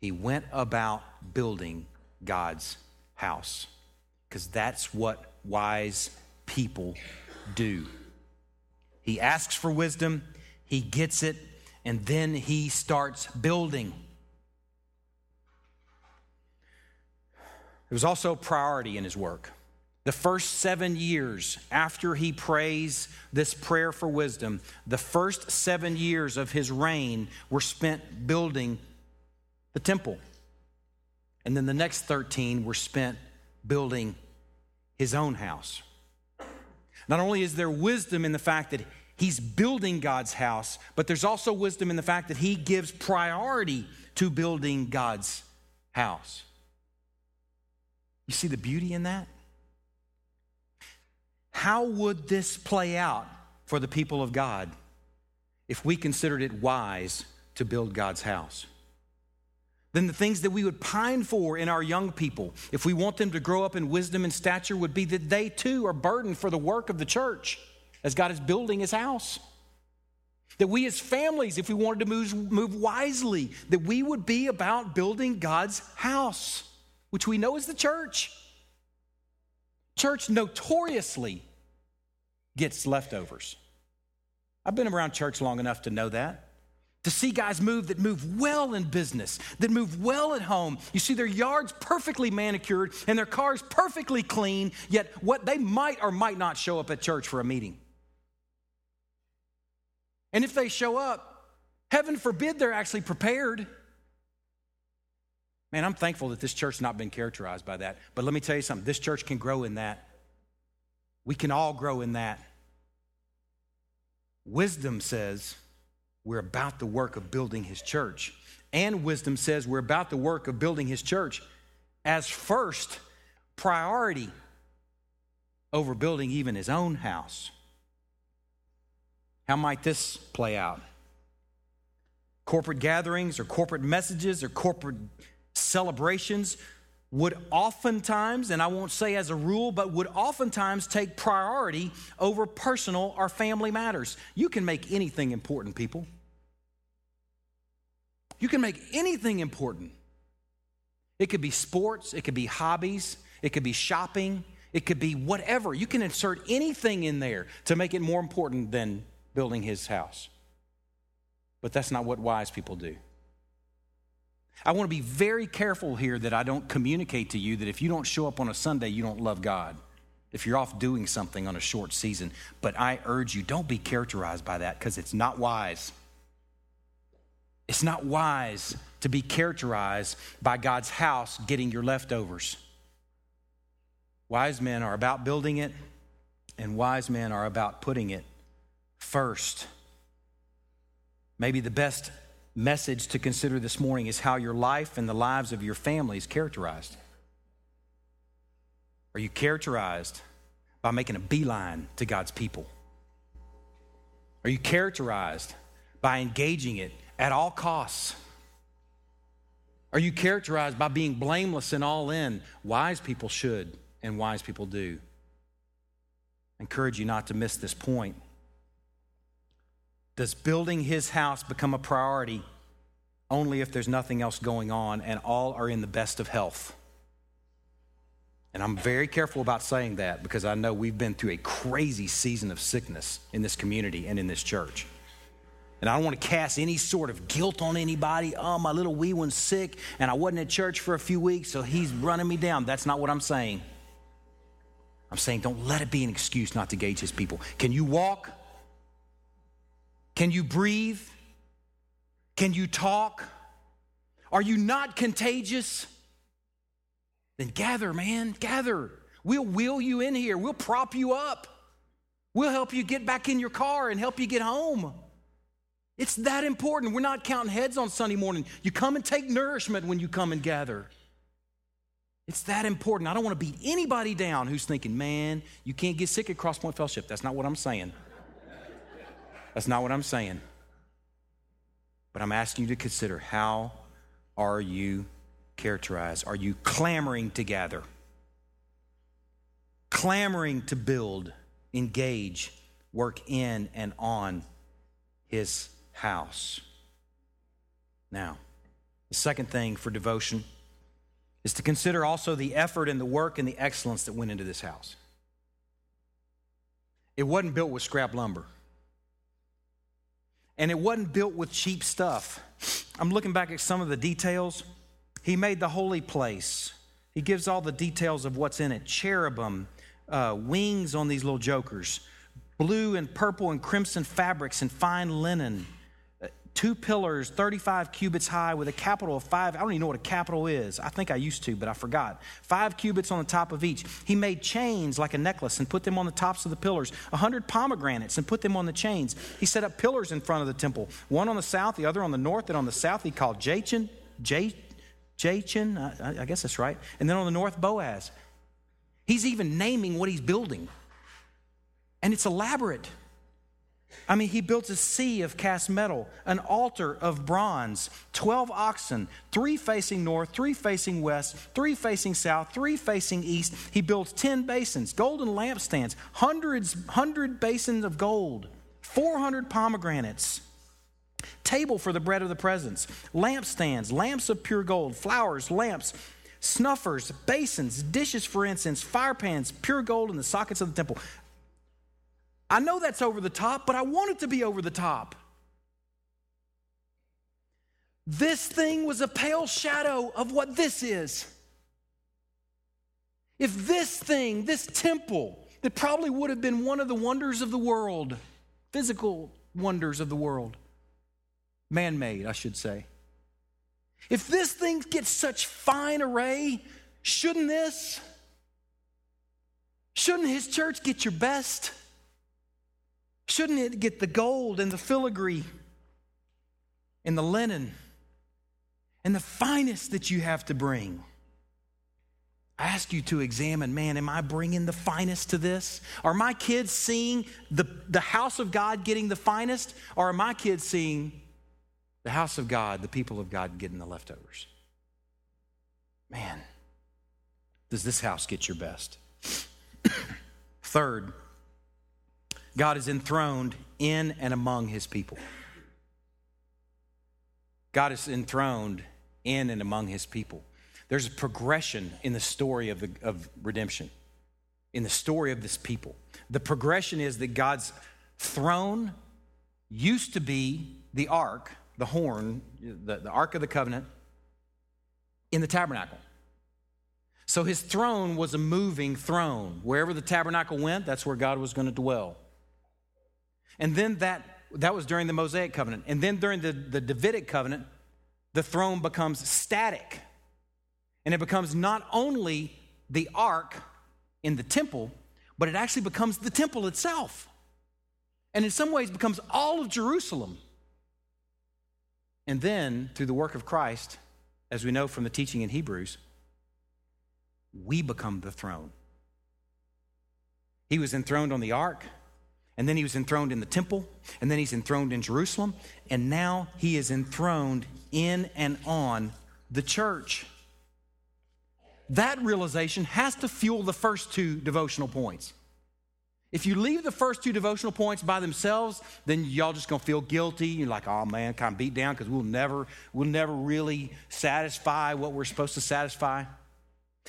He went about building God's house because that's what wise people do. He asks for wisdom, he gets it, and then he starts building. There was also a priority in his work. The first seven years after he prays this prayer for wisdom, the first seven years of his reign were spent building the temple. And then the next 13 were spent building his own house. Not only is there wisdom in the fact that He's building God's house, but there's also wisdom in the fact that he gives priority to building God's house. You see the beauty in that? How would this play out for the people of God if we considered it wise to build God's house? Then the things that we would pine for in our young people, if we want them to grow up in wisdom and stature, would be that they too are burdened for the work of the church as God is building his house. That we as families, if we wanted to move, move wisely, that we would be about building God's house, which we know is the church. Church notoriously gets leftovers. I've been around church long enough to know that. To see guys move that move well in business, that move well at home. You see their yards perfectly manicured and their cars perfectly clean, yet what they might or might not show up at church for a meeting. And if they show up, heaven forbid they're actually prepared. Man, I'm thankful that this church's not been characterized by that. But let me tell you something this church can grow in that. We can all grow in that. Wisdom says we're about the work of building his church. And wisdom says we're about the work of building his church as first priority over building even his own house. How might this play out? Corporate gatherings or corporate messages or corporate celebrations would oftentimes, and I won't say as a rule, but would oftentimes take priority over personal or family matters. You can make anything important, people. You can make anything important. It could be sports, it could be hobbies, it could be shopping, it could be whatever. You can insert anything in there to make it more important than building his house. But that's not what wise people do. I want to be very careful here that I don't communicate to you that if you don't show up on a Sunday, you don't love God. If you're off doing something on a short season. But I urge you, don't be characterized by that because it's not wise. It's not wise to be characterized by God's house getting your leftovers. Wise men are about building it, and wise men are about putting it first. Maybe the best message to consider this morning is how your life and the lives of your family is characterized. Are you characterized by making a beeline to God's people? Are you characterized by engaging it at all costs? Are you characterized by being blameless and all in? Wise people should, and wise people do. I encourage you not to miss this point. Does building his house become a priority only if there's nothing else going on and all are in the best of health? And I'm very careful about saying that because I know we've been through a crazy season of sickness in this community and in this church. And I don't want to cast any sort of guilt on anybody. Oh, my little wee one's sick and I wasn't at church for a few weeks, so he's running me down. That's not what I'm saying. I'm saying don't let it be an excuse not to gauge his people. Can you walk? Can you breathe? Can you talk? Are you not contagious? Then gather, man, gather. We'll wheel you in here, we'll prop you up, we'll help you get back in your car and help you get home. It's that important. We're not counting heads on Sunday morning. You come and take nourishment when you come and gather. It's that important. I don't want to beat anybody down who's thinking, man, you can't get sick at Crosspoint Fellowship. That's not what I'm saying. That's not what I'm saying. But I'm asking you to consider how are you characterized? Are you clamoring to gather? Clamoring to build, engage, work in and on his house. Now, the second thing for devotion is to consider also the effort and the work and the excellence that went into this house. It wasn't built with scrap lumber and it wasn't built with cheap stuff. I'm looking back at some of the details. He made the holy place. He gives all the details of what's in it cherubim, uh, wings on these little jokers, blue and purple and crimson fabrics and fine linen, two pillars, 35 cubits high, with a capital of five. I don't even know what a capital is. I think I used to, but I forgot. Five cubits on the top of each. He made chains like a necklace and put them on the tops of the pillars. A hundred pomegranates and put them on the chains. He set up pillars in front of the temple, one on the south, the other on the north, and on the south he called Jachin, J, Jachin, I, I guess that's right, and then on the north, Boaz. He's even naming what he's building. And it's elaborate. I mean, he built a sea of cast metal, an altar of bronze, 12 oxen, three facing north, three facing west, three facing south, three facing east. He built 10 basins, golden lampstands, hundreds, hundred basins of gold, 400 pomegranates, table for the bread of the presence, lampstands, lamps of pure gold, flowers, lamps, snuffers, basins, dishes for incense, fire pans, pure gold in the sockets of the temple. I know that's over the top, but I want it to be over the top. This thing was a pale shadow of what this is. If this thing, this temple, that probably would have been one of the wonders of the world, physical wonders of the world, man made, I should say. If this thing gets such fine array, shouldn't this? Shouldn't his church get your best? Shouldn't it get the gold and the filigree and the linen and the finest that you have to bring? I ask you to examine man, am I bringing the finest to this? Are my kids seeing the, the house of God getting the finest? Or are my kids seeing the house of God, the people of God getting the leftovers? Man, does this house get your best? Third, God is enthroned in and among his people. God is enthroned in and among his people. There's a progression in the story of, the, of redemption, in the story of this people. The progression is that God's throne used to be the ark, the horn, the, the ark of the covenant in the tabernacle. So his throne was a moving throne. Wherever the tabernacle went, that's where God was going to dwell. And then that, that was during the Mosaic covenant. And then during the, the Davidic covenant, the throne becomes static. And it becomes not only the ark in the temple, but it actually becomes the temple itself. And in some ways becomes all of Jerusalem. And then, through the work of Christ, as we know from the teaching in Hebrews, we become the throne. He was enthroned on the ark, and then he was enthroned in the temple, and then he's enthroned in Jerusalem, and now he is enthroned in and on the church. That realization has to fuel the first two devotional points. If you leave the first two devotional points by themselves, then y'all just gonna feel guilty. You're like, oh man, kind of beat down because we'll never, we'll never really satisfy what we're supposed to satisfy.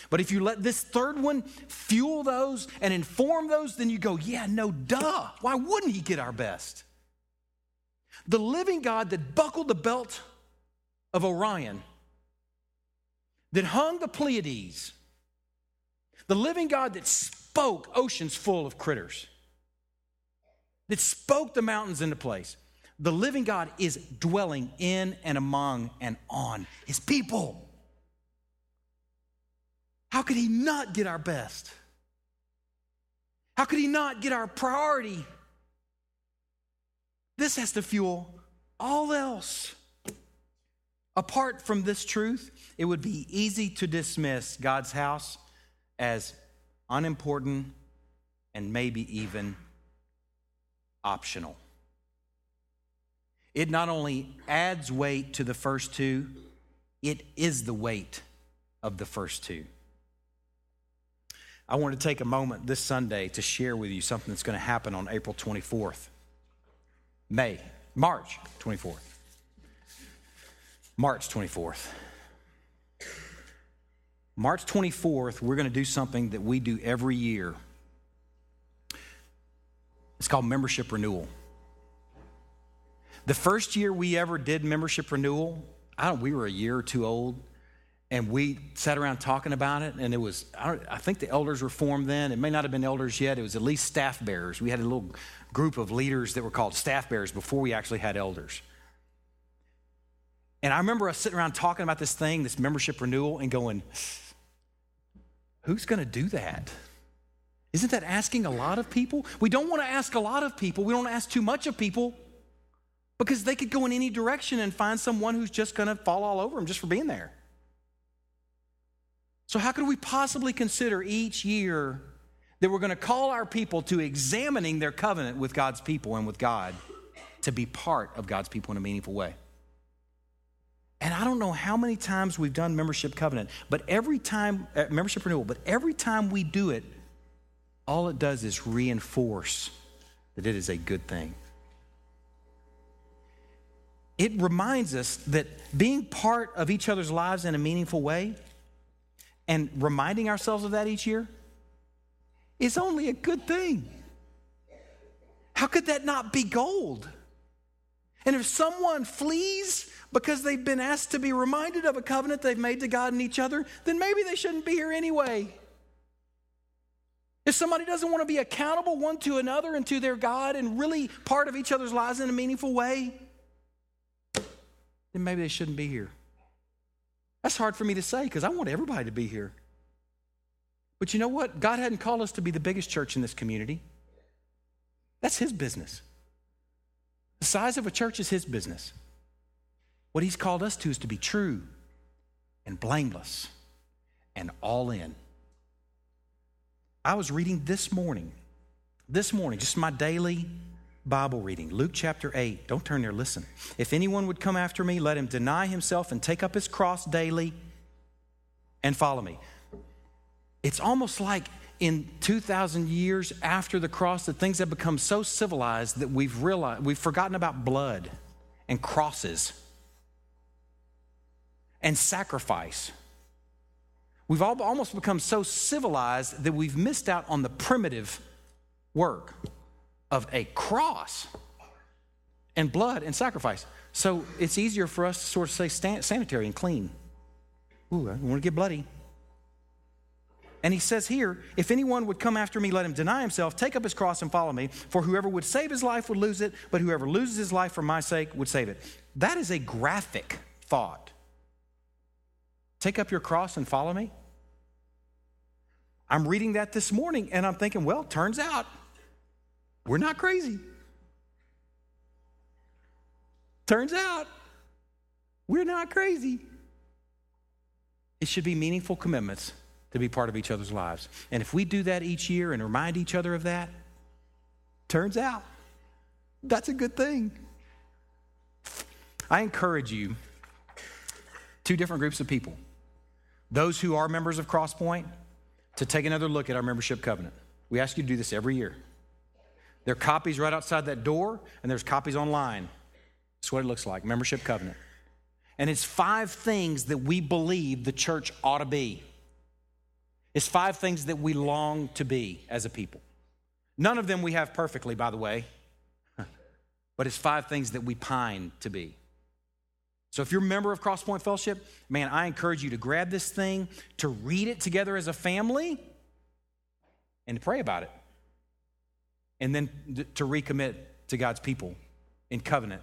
But if you let this third one fuel those and inform those, then you go, yeah, no, duh. Why wouldn't he get our best? The living God that buckled the belt of Orion, that hung the Pleiades, the living God that spoke oceans full of critters, that spoke the mountains into place. The living God is dwelling in and among and on his people. How could he not get our best? How could he not get our priority? This has to fuel all else. Apart from this truth, it would be easy to dismiss God's house as unimportant and maybe even optional. It not only adds weight to the first two, it is the weight of the first two. I want to take a moment this Sunday to share with you something that's going to happen on April 24th. May, March 24th. March 24th. March 24th, we're going to do something that we do every year. It's called membership renewal. The first year we ever did membership renewal, I don't, we were a year or two old and we sat around talking about it and it was I, I, think the elders were formed then. It may not have been elders yet. It was at least staff bearers. We had a little group of leaders that were called staff bearers before we actually had elders. And i remember us sitting around talking about this thing this membership renewal and going who's going to do that? Isn't that asking a lot of people? We don't want to ask a lot of people. We don't ask too much of people because they could go in any direction and find someone who's just going to fall all over them just for being there so, how could we possibly consider each year that we're going to call our people to examining their covenant with God's people and with God to be part of God's people in a meaningful way? And I don't know how many times we've done membership covenant, but every time, uh, membership renewal, but every time we do it, all it does is reinforce that it is a good thing. It reminds us that being part of each other's lives in a meaningful way and reminding ourselves of that each year is only a good thing. How could that not be gold? And if someone flees because they've been asked to be reminded of a covenant they've made to God and each other, then maybe they shouldn't be here anyway. If somebody doesn't want to be accountable one to another and to their God and really part of each other's lives in a meaningful way, then maybe they shouldn't be here. That's hard for me to say because I want everybody to be here. But you know what? God hadn't called us to be the biggest church in this community. That's His business. The size of a church is his business. What he's called us to is to be true and blameless and all in. I was reading this morning, this morning, just my daily Bible reading, Luke chapter 8. Don't turn there, listen. If anyone would come after me, let him deny himself and take up his cross daily and follow me. It's almost like in 2,000 years after the cross that things have become so civilized that we've realized, we've forgotten about blood and crosses and sacrifice. We've all almost become so civilized that we've missed out on the primitive work of a cross and blood and sacrifice. So it's easier for us to sort of say sanitary and clean. Ooh, I don't want to get bloody. And he says here, if anyone would come after me, let him deny himself, take up his cross, and follow me. For whoever would save his life would lose it, but whoever loses his life for my sake would save it. That is a graphic thought. Take up your cross and follow me. I'm reading that this morning and I'm thinking, well, turns out we're not crazy. Turns out we're not crazy. It should be meaningful commitments to be part of each other's lives. And if we do that each year and remind each other of that, turns out that's a good thing. I encourage you, two different groups of people those who are members of Crosspoint, to take another look at our membership covenant. We ask you to do this every year. There are copies right outside that door, and there's copies online. That's what it looks like membership covenant. And it's five things that we believe the church ought to be. It's five things that we long to be as a people. None of them we have perfectly, by the way, but it's five things that we pine to be. So if you're a member of Crosspoint Fellowship, man, I encourage you to grab this thing, to read it together as a family, and to pray about it. And then to recommit to God's people in covenant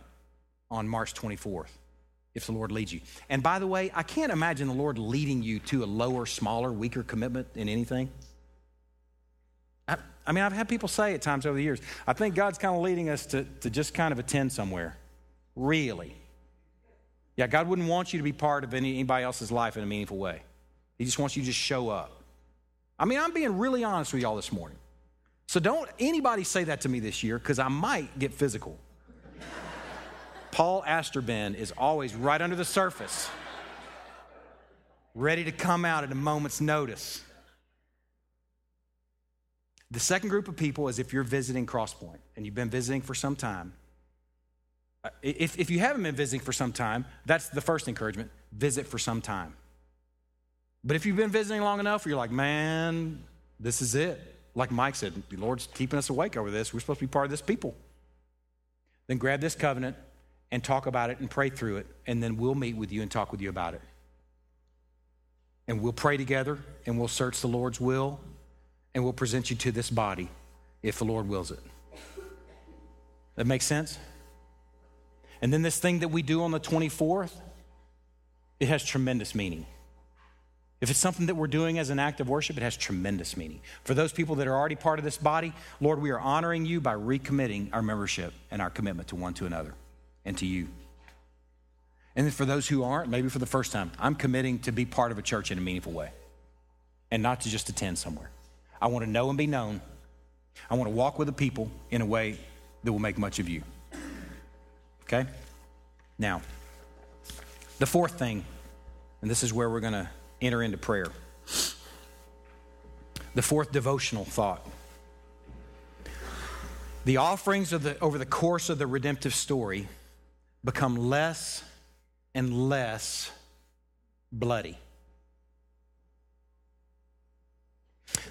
on March 24th, if the Lord leads you. And by the way, I can't imagine the Lord leading you to a lower, smaller, weaker commitment in anything. I, I mean, I've had people say at times over the years, I think God's kind of leading us to, to just kind of attend somewhere. Really? Yeah, God wouldn't want you to be part of any, anybody else's life in a meaningful way. He just wants you to just show up. I mean, I'm being really honest with y'all this morning. So don't anybody say that to me this year because I might get physical. Paul Asterben is always right under the surface, ready to come out at a moment's notice. The second group of people is if you're visiting Crosspoint and you've been visiting for some time, uh, if, if you haven't been visiting for some time, that's the first encouragement visit for some time. But if you've been visiting long enough, you're like, man, this is it. Like Mike said, the Lord's keeping us awake over this. We're supposed to be part of this people. Then grab this covenant and talk about it and pray through it, and then we'll meet with you and talk with you about it. And we'll pray together and we'll search the Lord's will and we'll present you to this body if the Lord wills it. That makes sense? And then this thing that we do on the 24th, it has tremendous meaning. If it's something that we're doing as an act of worship, it has tremendous meaning. For those people that are already part of this body, Lord, we are honoring you by recommitting our membership and our commitment to one to another and to you. And then for those who aren't, maybe for the first time, I'm committing to be part of a church in a meaningful way and not to just attend somewhere. I want to know and be known. I want to walk with the people in a way that will make much of you. Okay? Now, the fourth thing, and this is where we're going to enter into prayer. The fourth devotional thought. The offerings of the, over the course of the redemptive story become less and less bloody.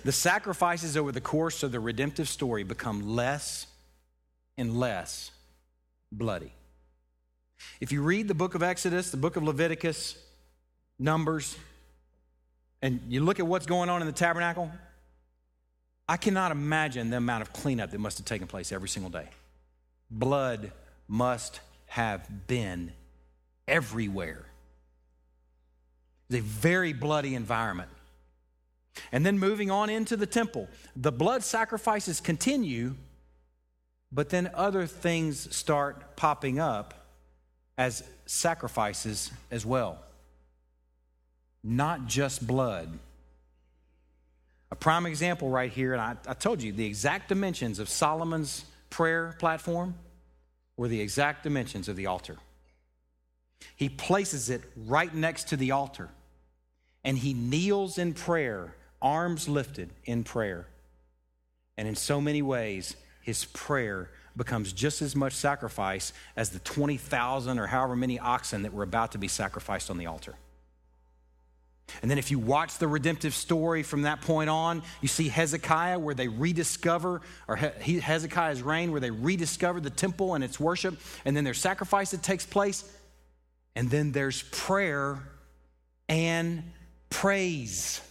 The sacrifices over the course of the redemptive story become less and less bloody. If you read the book of Exodus, the book of Leviticus, Numbers, and you look at what's going on in the tabernacle, I cannot imagine the amount of cleanup that must have taken place every single day. Blood must have been everywhere. It's a very bloody environment. And then moving on into the temple, the blood sacrifices continue, But then other things start popping up as sacrifices as well, not just blood. A prime example right here, and I, I, told you the exact dimensions of Solomon's prayer platform were the exact dimensions of the altar. He places it right next to the altar and he kneels in prayer, arms lifted in prayer. And in so many ways, his prayer becomes just as much sacrifice as the 20,000 or however many oxen that were about to be sacrificed on the altar. And then, if you watch the redemptive story from that point on, you see Hezekiah, where they rediscover, or Hezekiah's reign, where they rediscover the temple and its worship, and then there's sacrifice that takes place. And then there's prayer and praise.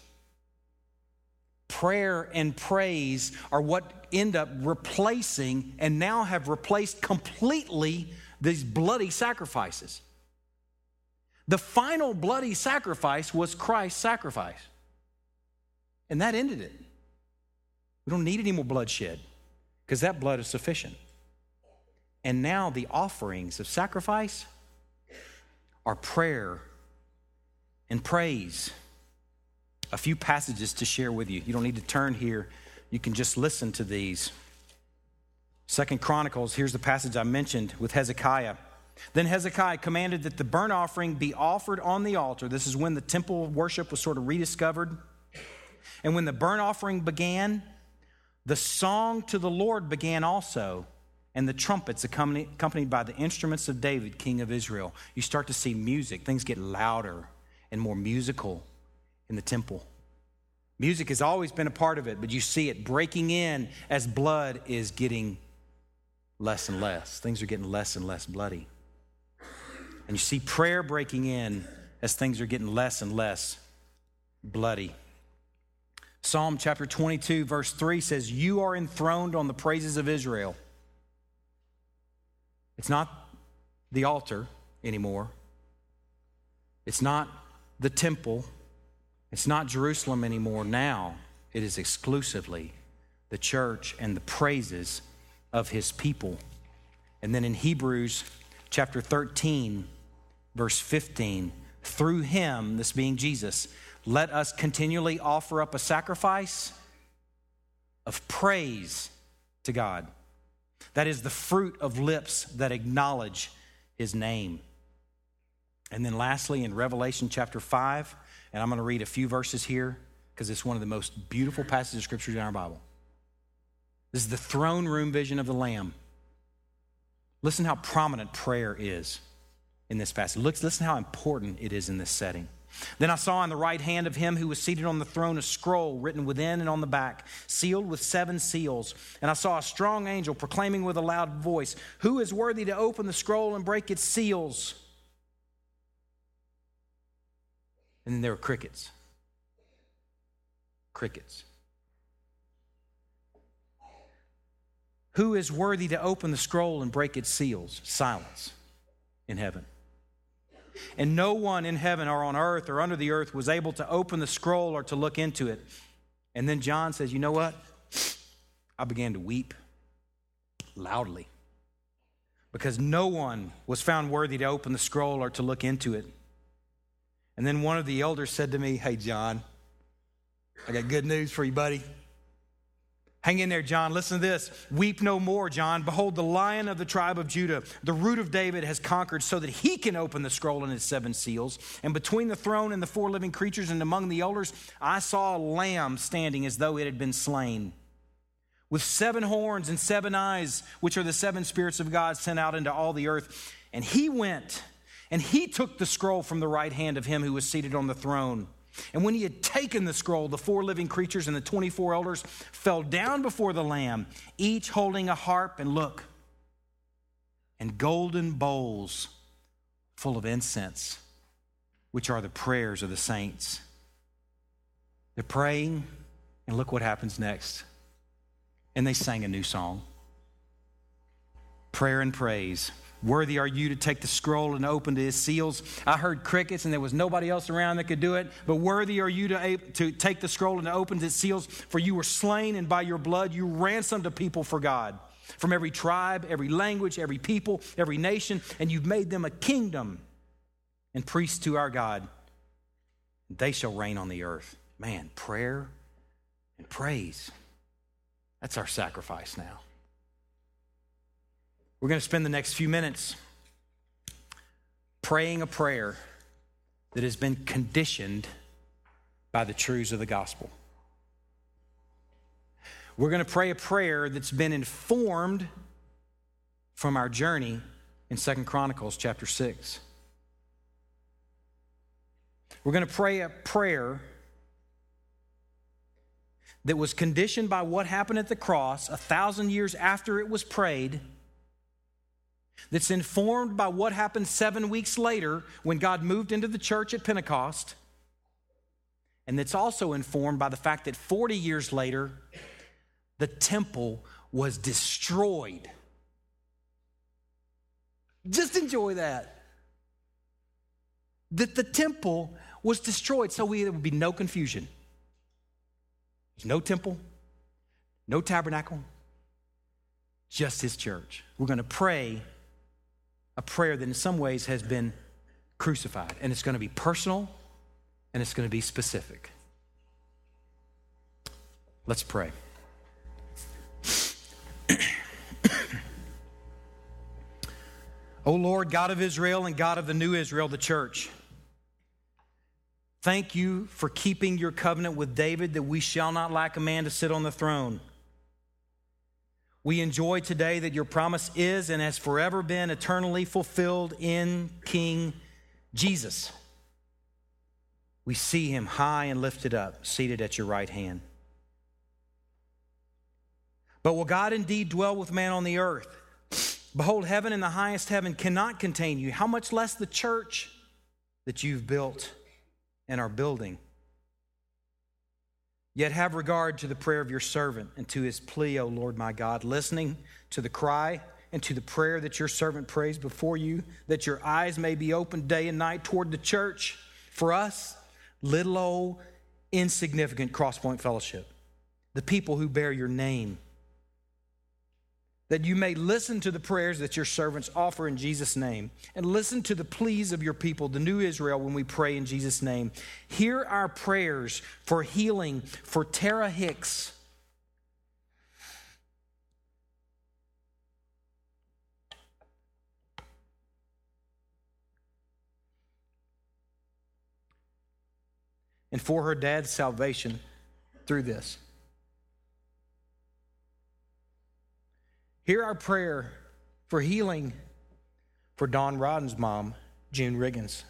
Prayer and praise are what end up replacing and now have replaced completely these bloody sacrifices. The final bloody sacrifice was Christ's sacrifice. And that ended it. We don't need any more bloodshed because that blood is sufficient. And now the offerings of sacrifice are prayer and praise. A few passages to share with you. You don't need to turn here you can just listen to these. Second Chronicles, here's the passage I mentioned with Hezekiah. Then Hezekiah commanded that the burnt offering be offered on the altar. This is when the temple worship was sort of rediscovered. And when the burnt offering began, the song to the Lord began also, and the trumpets accompanied by the instruments of David, king of Israel. You start to see music, things get louder and more musical in the temple. Music has always been a part of it, but you see it breaking in as blood is getting less and less. Things are getting less and less bloody. And you see prayer breaking in as things are getting less and less bloody. Psalm chapter 22, verse 3 says, You are enthroned on the praises of Israel. It's not the altar anymore, it's not the temple it's not Jerusalem anymore now, it is exclusively the church and the praises of his people. And then in Hebrews chapter 13, verse 15, through him, this being Jesus, let us continually offer up a sacrifice of praise to God. That is the fruit of lips that acknowledge his name. And then lastly, in Revelation chapter 5, and I'm going to read a few verses here because it's one of the most beautiful passages of scripture in our Bible. This is the throne room vision of the Lamb. Listen how prominent prayer is in this passage. Look, listen how important it is in this setting. Then I saw on the right hand of him who was seated on the throne a scroll written within and on the back, sealed with seven seals. And I saw a strong angel proclaiming with a loud voice, Who is worthy to open the scroll and break its seals? And then there were crickets. Crickets. Who is worthy to open the scroll and break its seals? Silence in heaven. And no one in heaven or on earth or under the earth was able to open the scroll or to look into it. And then John says, You know what? I began to weep loudly because no one was found worthy to open the scroll or to look into it. And then one of the elders said to me, Hey, John, I got good news for you, buddy. Hang in there, John. Listen to this. Weep no more, John. Behold, the lion of the tribe of Judah, the root of David, has conquered so that he can open the scroll and its seven seals. And between the throne and the four living creatures and among the elders, I saw a lamb standing as though it had been slain, with seven horns and seven eyes, which are the seven spirits of God sent out into all the earth. And he went and he took the scroll from the right hand of him who was seated on the throne. And when he had taken the scroll, the four living creatures and the 24 elders fell down before the Lamb, each holding a harp and look, and golden bowls full of incense, which are the prayers of the saints. They're praying, and look what happens next. And they sang a new song prayer and praise. Worthy are you to take the scroll and open to his seals. I heard crickets, and there was nobody else around that could do it. But worthy are you to, to take the scroll and to open its seals, for you were slain, and by your blood you ransomed a people for God from every tribe, every language, every people, every nation, and you've made them a kingdom and priests to our God. They shall reign on the earth. Man, prayer and praise. That's our sacrifice now. We're going to spend the next few minutes praying a prayer that has been conditioned by the truths of the gospel. We're going to pray a prayer that's been informed from our journey in Second Chronicles chapter 6. We're going to pray a prayer that was conditioned by what happened at the cross a thousand years after it was prayed, that's informed by what happened seven weeks later when God moved into the church at Pentecost, and that's also informed by the fact that 40 years later, the temple was destroyed. Just enjoy that. That the temple was destroyed, so we, there would be no confusion. There's no temple, no tabernacle, just his church. We're going to pray a prayer that in some ways has been crucified, and it's going to be personal and it's going to be specific. Let's pray. O Lord, God of Israel and God of the new Israel, the church. Thank you for keeping your covenant with David that we shall not lack a man to sit on the throne. We enjoy today that your promise is and has forever been eternally fulfilled in King Jesus. We see him high and lifted up, seated at your right hand. But will God indeed dwell with man on the earth? Behold, heaven and the highest heaven cannot contain you. How much less the church that you've built? and are building. Yet have regard to the prayer of your servant and to his plea, O Lord my God, listening to the cry and to the prayer that your servant prays before you, that your eyes may be opened day and night toward the church. For us, little old insignificant Crosspoint Fellowship, the people who bear your name that you may listen to the prayers that your servants offer in Jesus' name, and listen to the pleas of your people, the new Israel, when we pray in Jesus' name. Hear our prayers for healing for Tara Hicks. And for her dad's salvation through this. Hear our prayer for healing for Don Rodden's mom, June Riggins.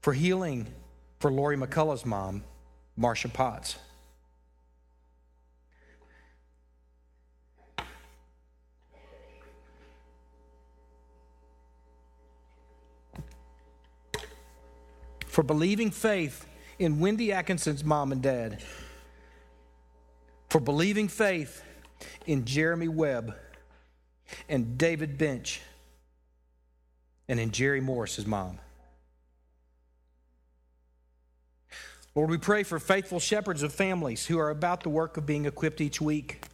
For healing for Lori McCullough's mom, Marcia Potts. For believing faith in Wendy Atkinson's mom and dad. For believing faith in Jeremy Webb and David Bench and in Jerry Morris's mom. Lord, we pray for faithful shepherds of families who are about the work of being equipped each week.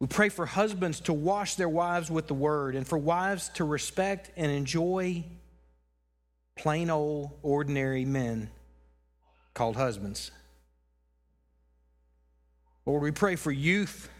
We pray for husbands to wash their wives with the word and for wives to respect and enjoy plain old ordinary men called husbands. Lord, we pray for youth.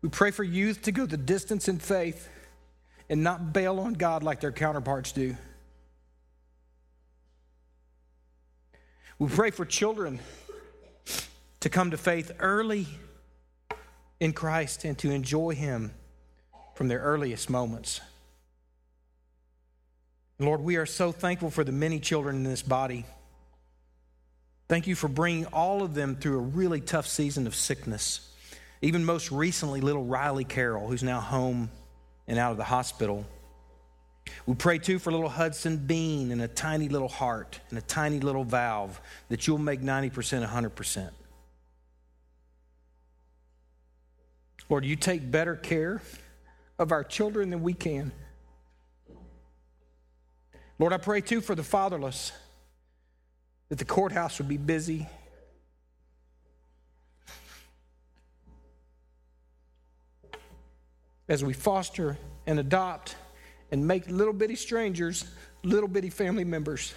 We pray for youth to go the distance in faith and not bail on God like their counterparts do. We pray for children to come to faith early in Christ and to enjoy Him from their earliest moments. Lord, we are so thankful for the many children in this body. Thank you for bringing all of them through a really tough season of sickness. Even most recently, little Riley Carroll, who's now home and out of the hospital. We pray too for little Hudson Bean and a tiny little heart and a tiny little valve that you'll make 90% 100%. Lord, you take better care of our children than we can. Lord, I pray too for the fatherless that the courthouse would be busy. As we foster and adopt and make little bitty strangers little bitty family members.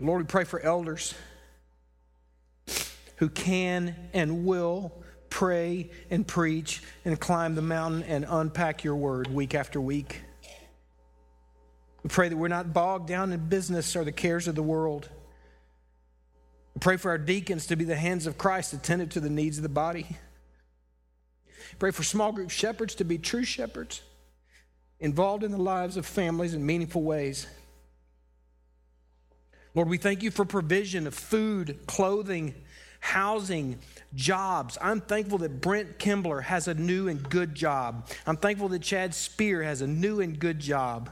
Lord, we pray for elders who can and will pray and preach and climb the mountain and unpack your word week after week. We pray that we're not bogged down in business or the cares of the world. We pray for our deacons to be the hands of Christ attentive to the needs of the body. Pray for small group shepherds to be true shepherds, involved in the lives of families in meaningful ways. Lord, we thank you for provision of food, clothing, housing, jobs. I'm thankful that Brent Kimbler has a new and good job. I'm thankful that Chad Spear has a new and good job.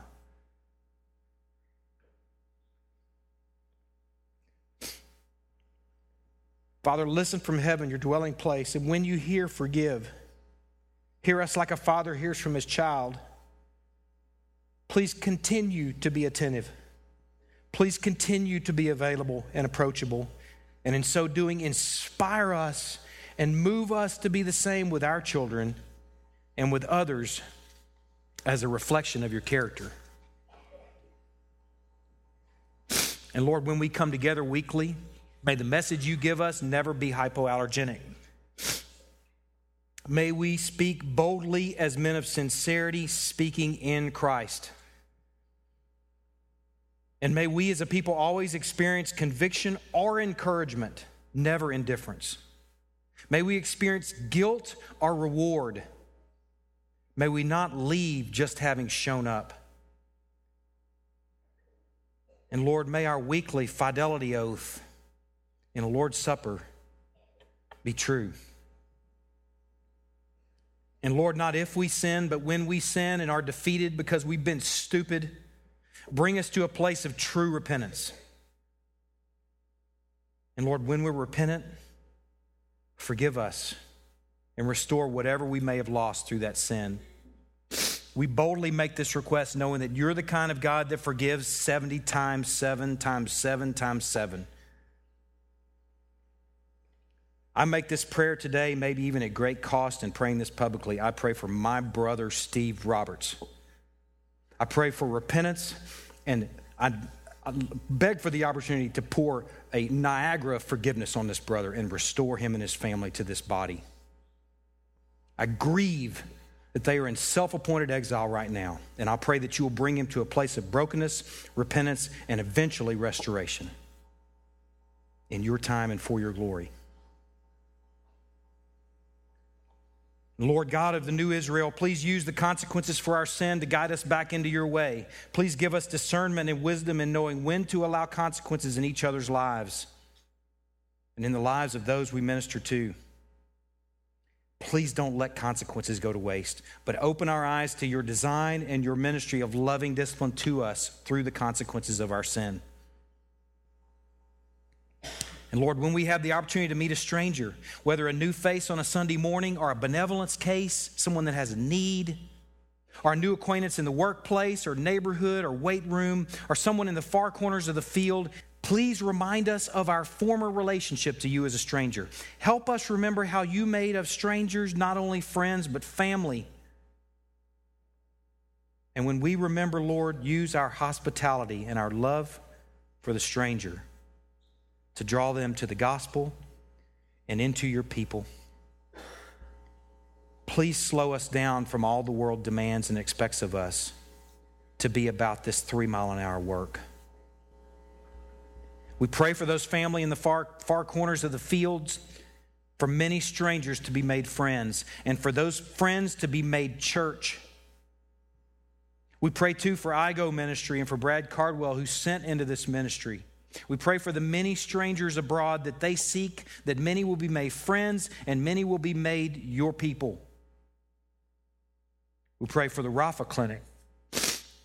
Father, listen from heaven, your dwelling place, and when you hear, forgive. Hear us like a father hears from his child. Please continue to be attentive. Please continue to be available and approachable. And in so doing, inspire us and move us to be the same with our children and with others as a reflection of your character. And Lord, when we come together weekly, may the message you give us never be hypoallergenic. May we speak boldly as men of sincerity, speaking in Christ. And may we as a people always experience conviction or encouragement, never indifference. May we experience guilt or reward. May we not leave just having shown up. And Lord, may our weekly fidelity oath in a Lord's Supper be true. And Lord, not if we sin, but when we sin and are defeated because we've been stupid, bring us to a place of true repentance. And Lord, when we're repentant, forgive us and restore whatever we may have lost through that sin. We boldly make this request knowing that you're the kind of God that forgives 70 times 7 times 7 times 7. I make this prayer today, maybe even at great cost, and praying this publicly. I pray for my brother, Steve Roberts. I pray for repentance, and I, I beg for the opportunity to pour a Niagara of forgiveness on this brother and restore him and his family to this body. I grieve that they are in self appointed exile right now, and I pray that you will bring him to a place of brokenness, repentance, and eventually restoration in your time and for your glory. Lord God of the new Israel, please use the consequences for our sin to guide us back into your way. Please give us discernment and wisdom in knowing when to allow consequences in each other's lives and in the lives of those we minister to. Please don't let consequences go to waste, but open our eyes to your design and your ministry of loving discipline to us through the consequences of our sin. And Lord, when we have the opportunity to meet a stranger, whether a new face on a Sunday morning or a benevolence case, someone that has a need, or a new acquaintance in the workplace or neighborhood or weight room, or someone in the far corners of the field, please remind us of our former relationship to you as a stranger. Help us remember how you made of strangers not only friends, but family. And when we remember, Lord, use our hospitality and our love for the stranger to draw them to the gospel and into your people. Please slow us down from all the world demands and expects of us to be about this three mile an hour work. We pray for those family in the far, far corners of the fields, for many strangers to be made friends, and for those friends to be made church. We pray too for IGO ministry and for Brad Cardwell, who sent into this ministry. We pray for the many strangers abroad that they seek, that many will be made friends and many will be made your people. We pray for the Rafa Clinic.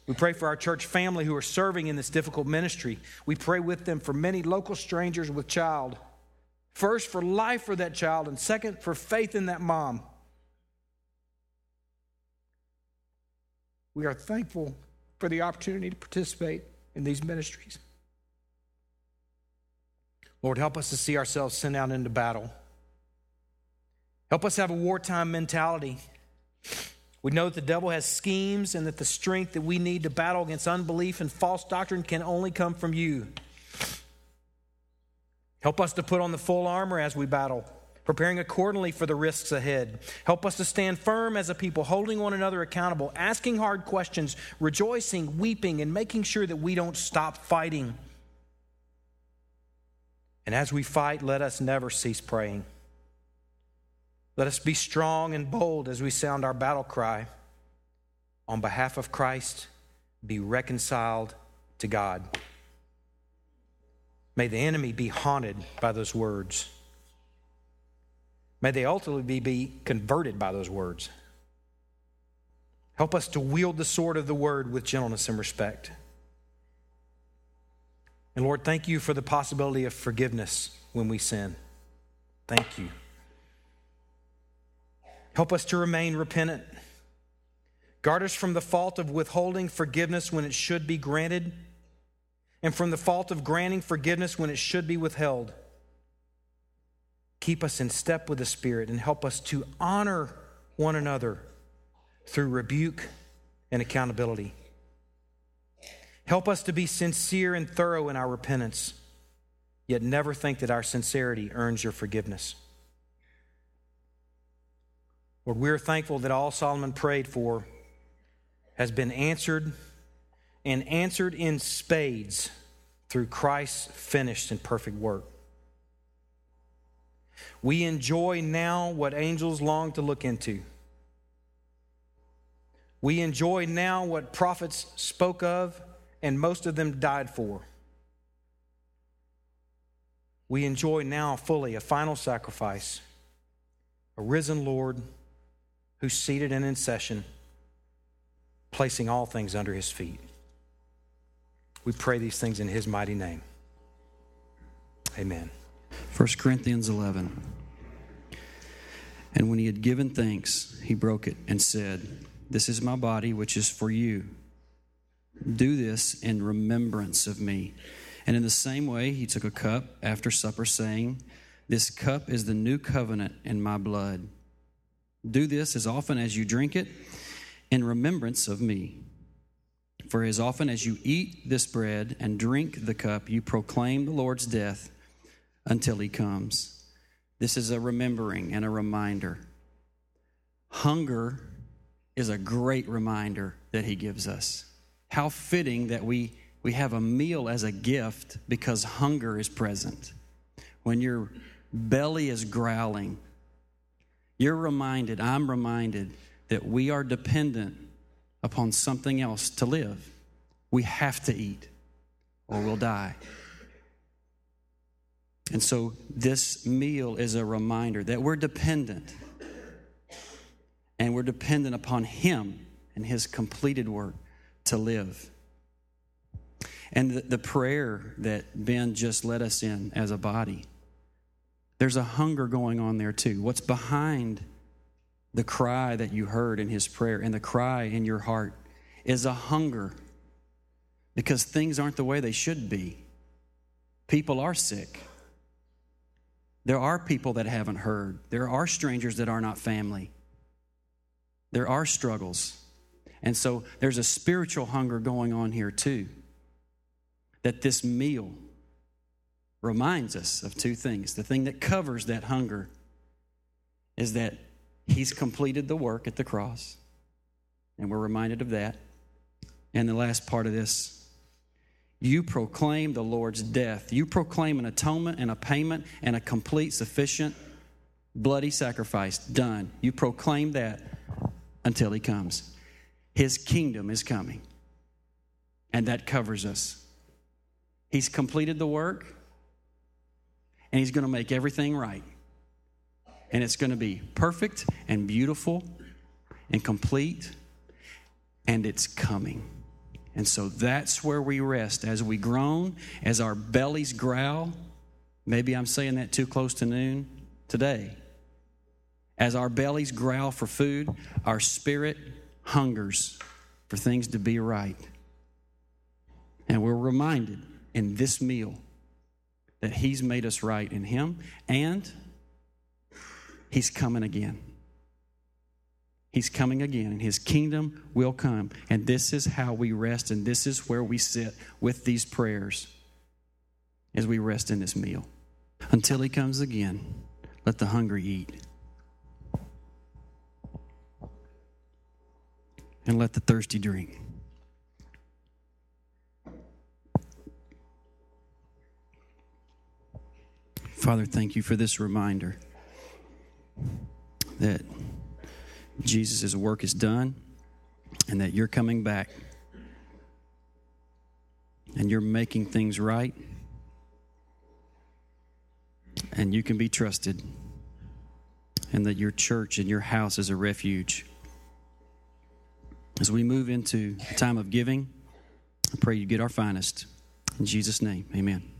We pray for our church family who are serving in this difficult ministry. We pray with them for many local strangers with child, First, for life for that child, and second, for faith in that mom. We are thankful for the opportunity to participate in these ministries. Lord, help us to see ourselves sent out into battle. Help us have a wartime mentality. We know that the devil has schemes and that the strength that we need to battle against unbelief and false doctrine can only come from you. Help us to put on the full armor as we battle, preparing accordingly for the risks ahead. Help us to stand firm as a people, holding one another accountable, asking hard questions, rejoicing, weeping, and making sure that we don't stop fighting. And as we fight, let us never cease praying. Let us be strong and bold as we sound our battle cry. On behalf of Christ, be reconciled to God. May the enemy be haunted by those words. May they ultimately be converted by those words. Help us to wield the sword of the word with gentleness and respect. And Lord, thank you for the possibility of forgiveness when we sin. Thank you. Help us to remain repentant. Guard us from the fault of withholding forgiveness when it should be granted, and from the fault of granting forgiveness when it should be withheld. Keep us in step with the Spirit and help us to honor one another through rebuke and accountability. Help us to be sincere and thorough in our repentance, yet never think that our sincerity earns your forgiveness. Lord, we're thankful that all Solomon prayed for has been answered and answered in spades through Christ's finished and perfect work. We enjoy now what angels long to look into. We enjoy now what prophets spoke of and most of them died for. We enjoy now fully a final sacrifice, a risen Lord who's seated in session, placing all things under his feet. We pray these things in his mighty name. Amen. 1 Corinthians 11. And when he had given thanks, he broke it and said, This is my body, which is for you. Do this in remembrance of me. And in the same way, he took a cup after supper, saying, This cup is the new covenant in my blood. Do this as often as you drink it in remembrance of me. For as often as you eat this bread and drink the cup, you proclaim the Lord's death until he comes. This is a remembering and a reminder. Hunger is a great reminder that he gives us. How fitting that we, we have a meal as a gift because hunger is present. When your belly is growling, you're reminded, I'm reminded, that we are dependent upon something else to live. We have to eat or we'll die. And so this meal is a reminder that we're dependent. And we're dependent upon Him and His completed work to live. And the, the prayer that Ben just led us in as a body there's a hunger going on there too. What's behind the cry that you heard in his prayer and the cry in your heart is a hunger because things aren't the way they should be. People are sick. There are people that haven't heard. There are strangers that are not family. There are struggles. And so there's a spiritual hunger going on here too. That this meal, reminds us of two things. The thing that covers that hunger is that he's completed the work at the cross, and we're reminded of that. And the last part of this you proclaim the Lord's death. You proclaim an atonement and a payment and a complete, sufficient, bloody sacrifice done. You proclaim that until he comes. His kingdom is coming, and that covers us. He's completed the work and He's going to make everything right. And it's going to be perfect and beautiful and complete, and it's coming. And so that's where we rest as we groan, as our bellies growl. Maybe I'm saying that too close to noon today. As our bellies growl for food, our spirit hungers for things to be right. And we're reminded in this meal that He's made us right in Him and He's coming again. He's coming again, and His kingdom will come. And this is how we rest, and this is where we sit with these prayers as we rest in this meal. Until He comes again, let the hungry eat. And let the thirsty drink. Father, thank you for this reminder that Jesus' work is done and that you're coming back and you're making things right and you can be trusted and that your church and your house is a refuge. As we move into a time of giving, I pray you get our finest. In Jesus' name, amen.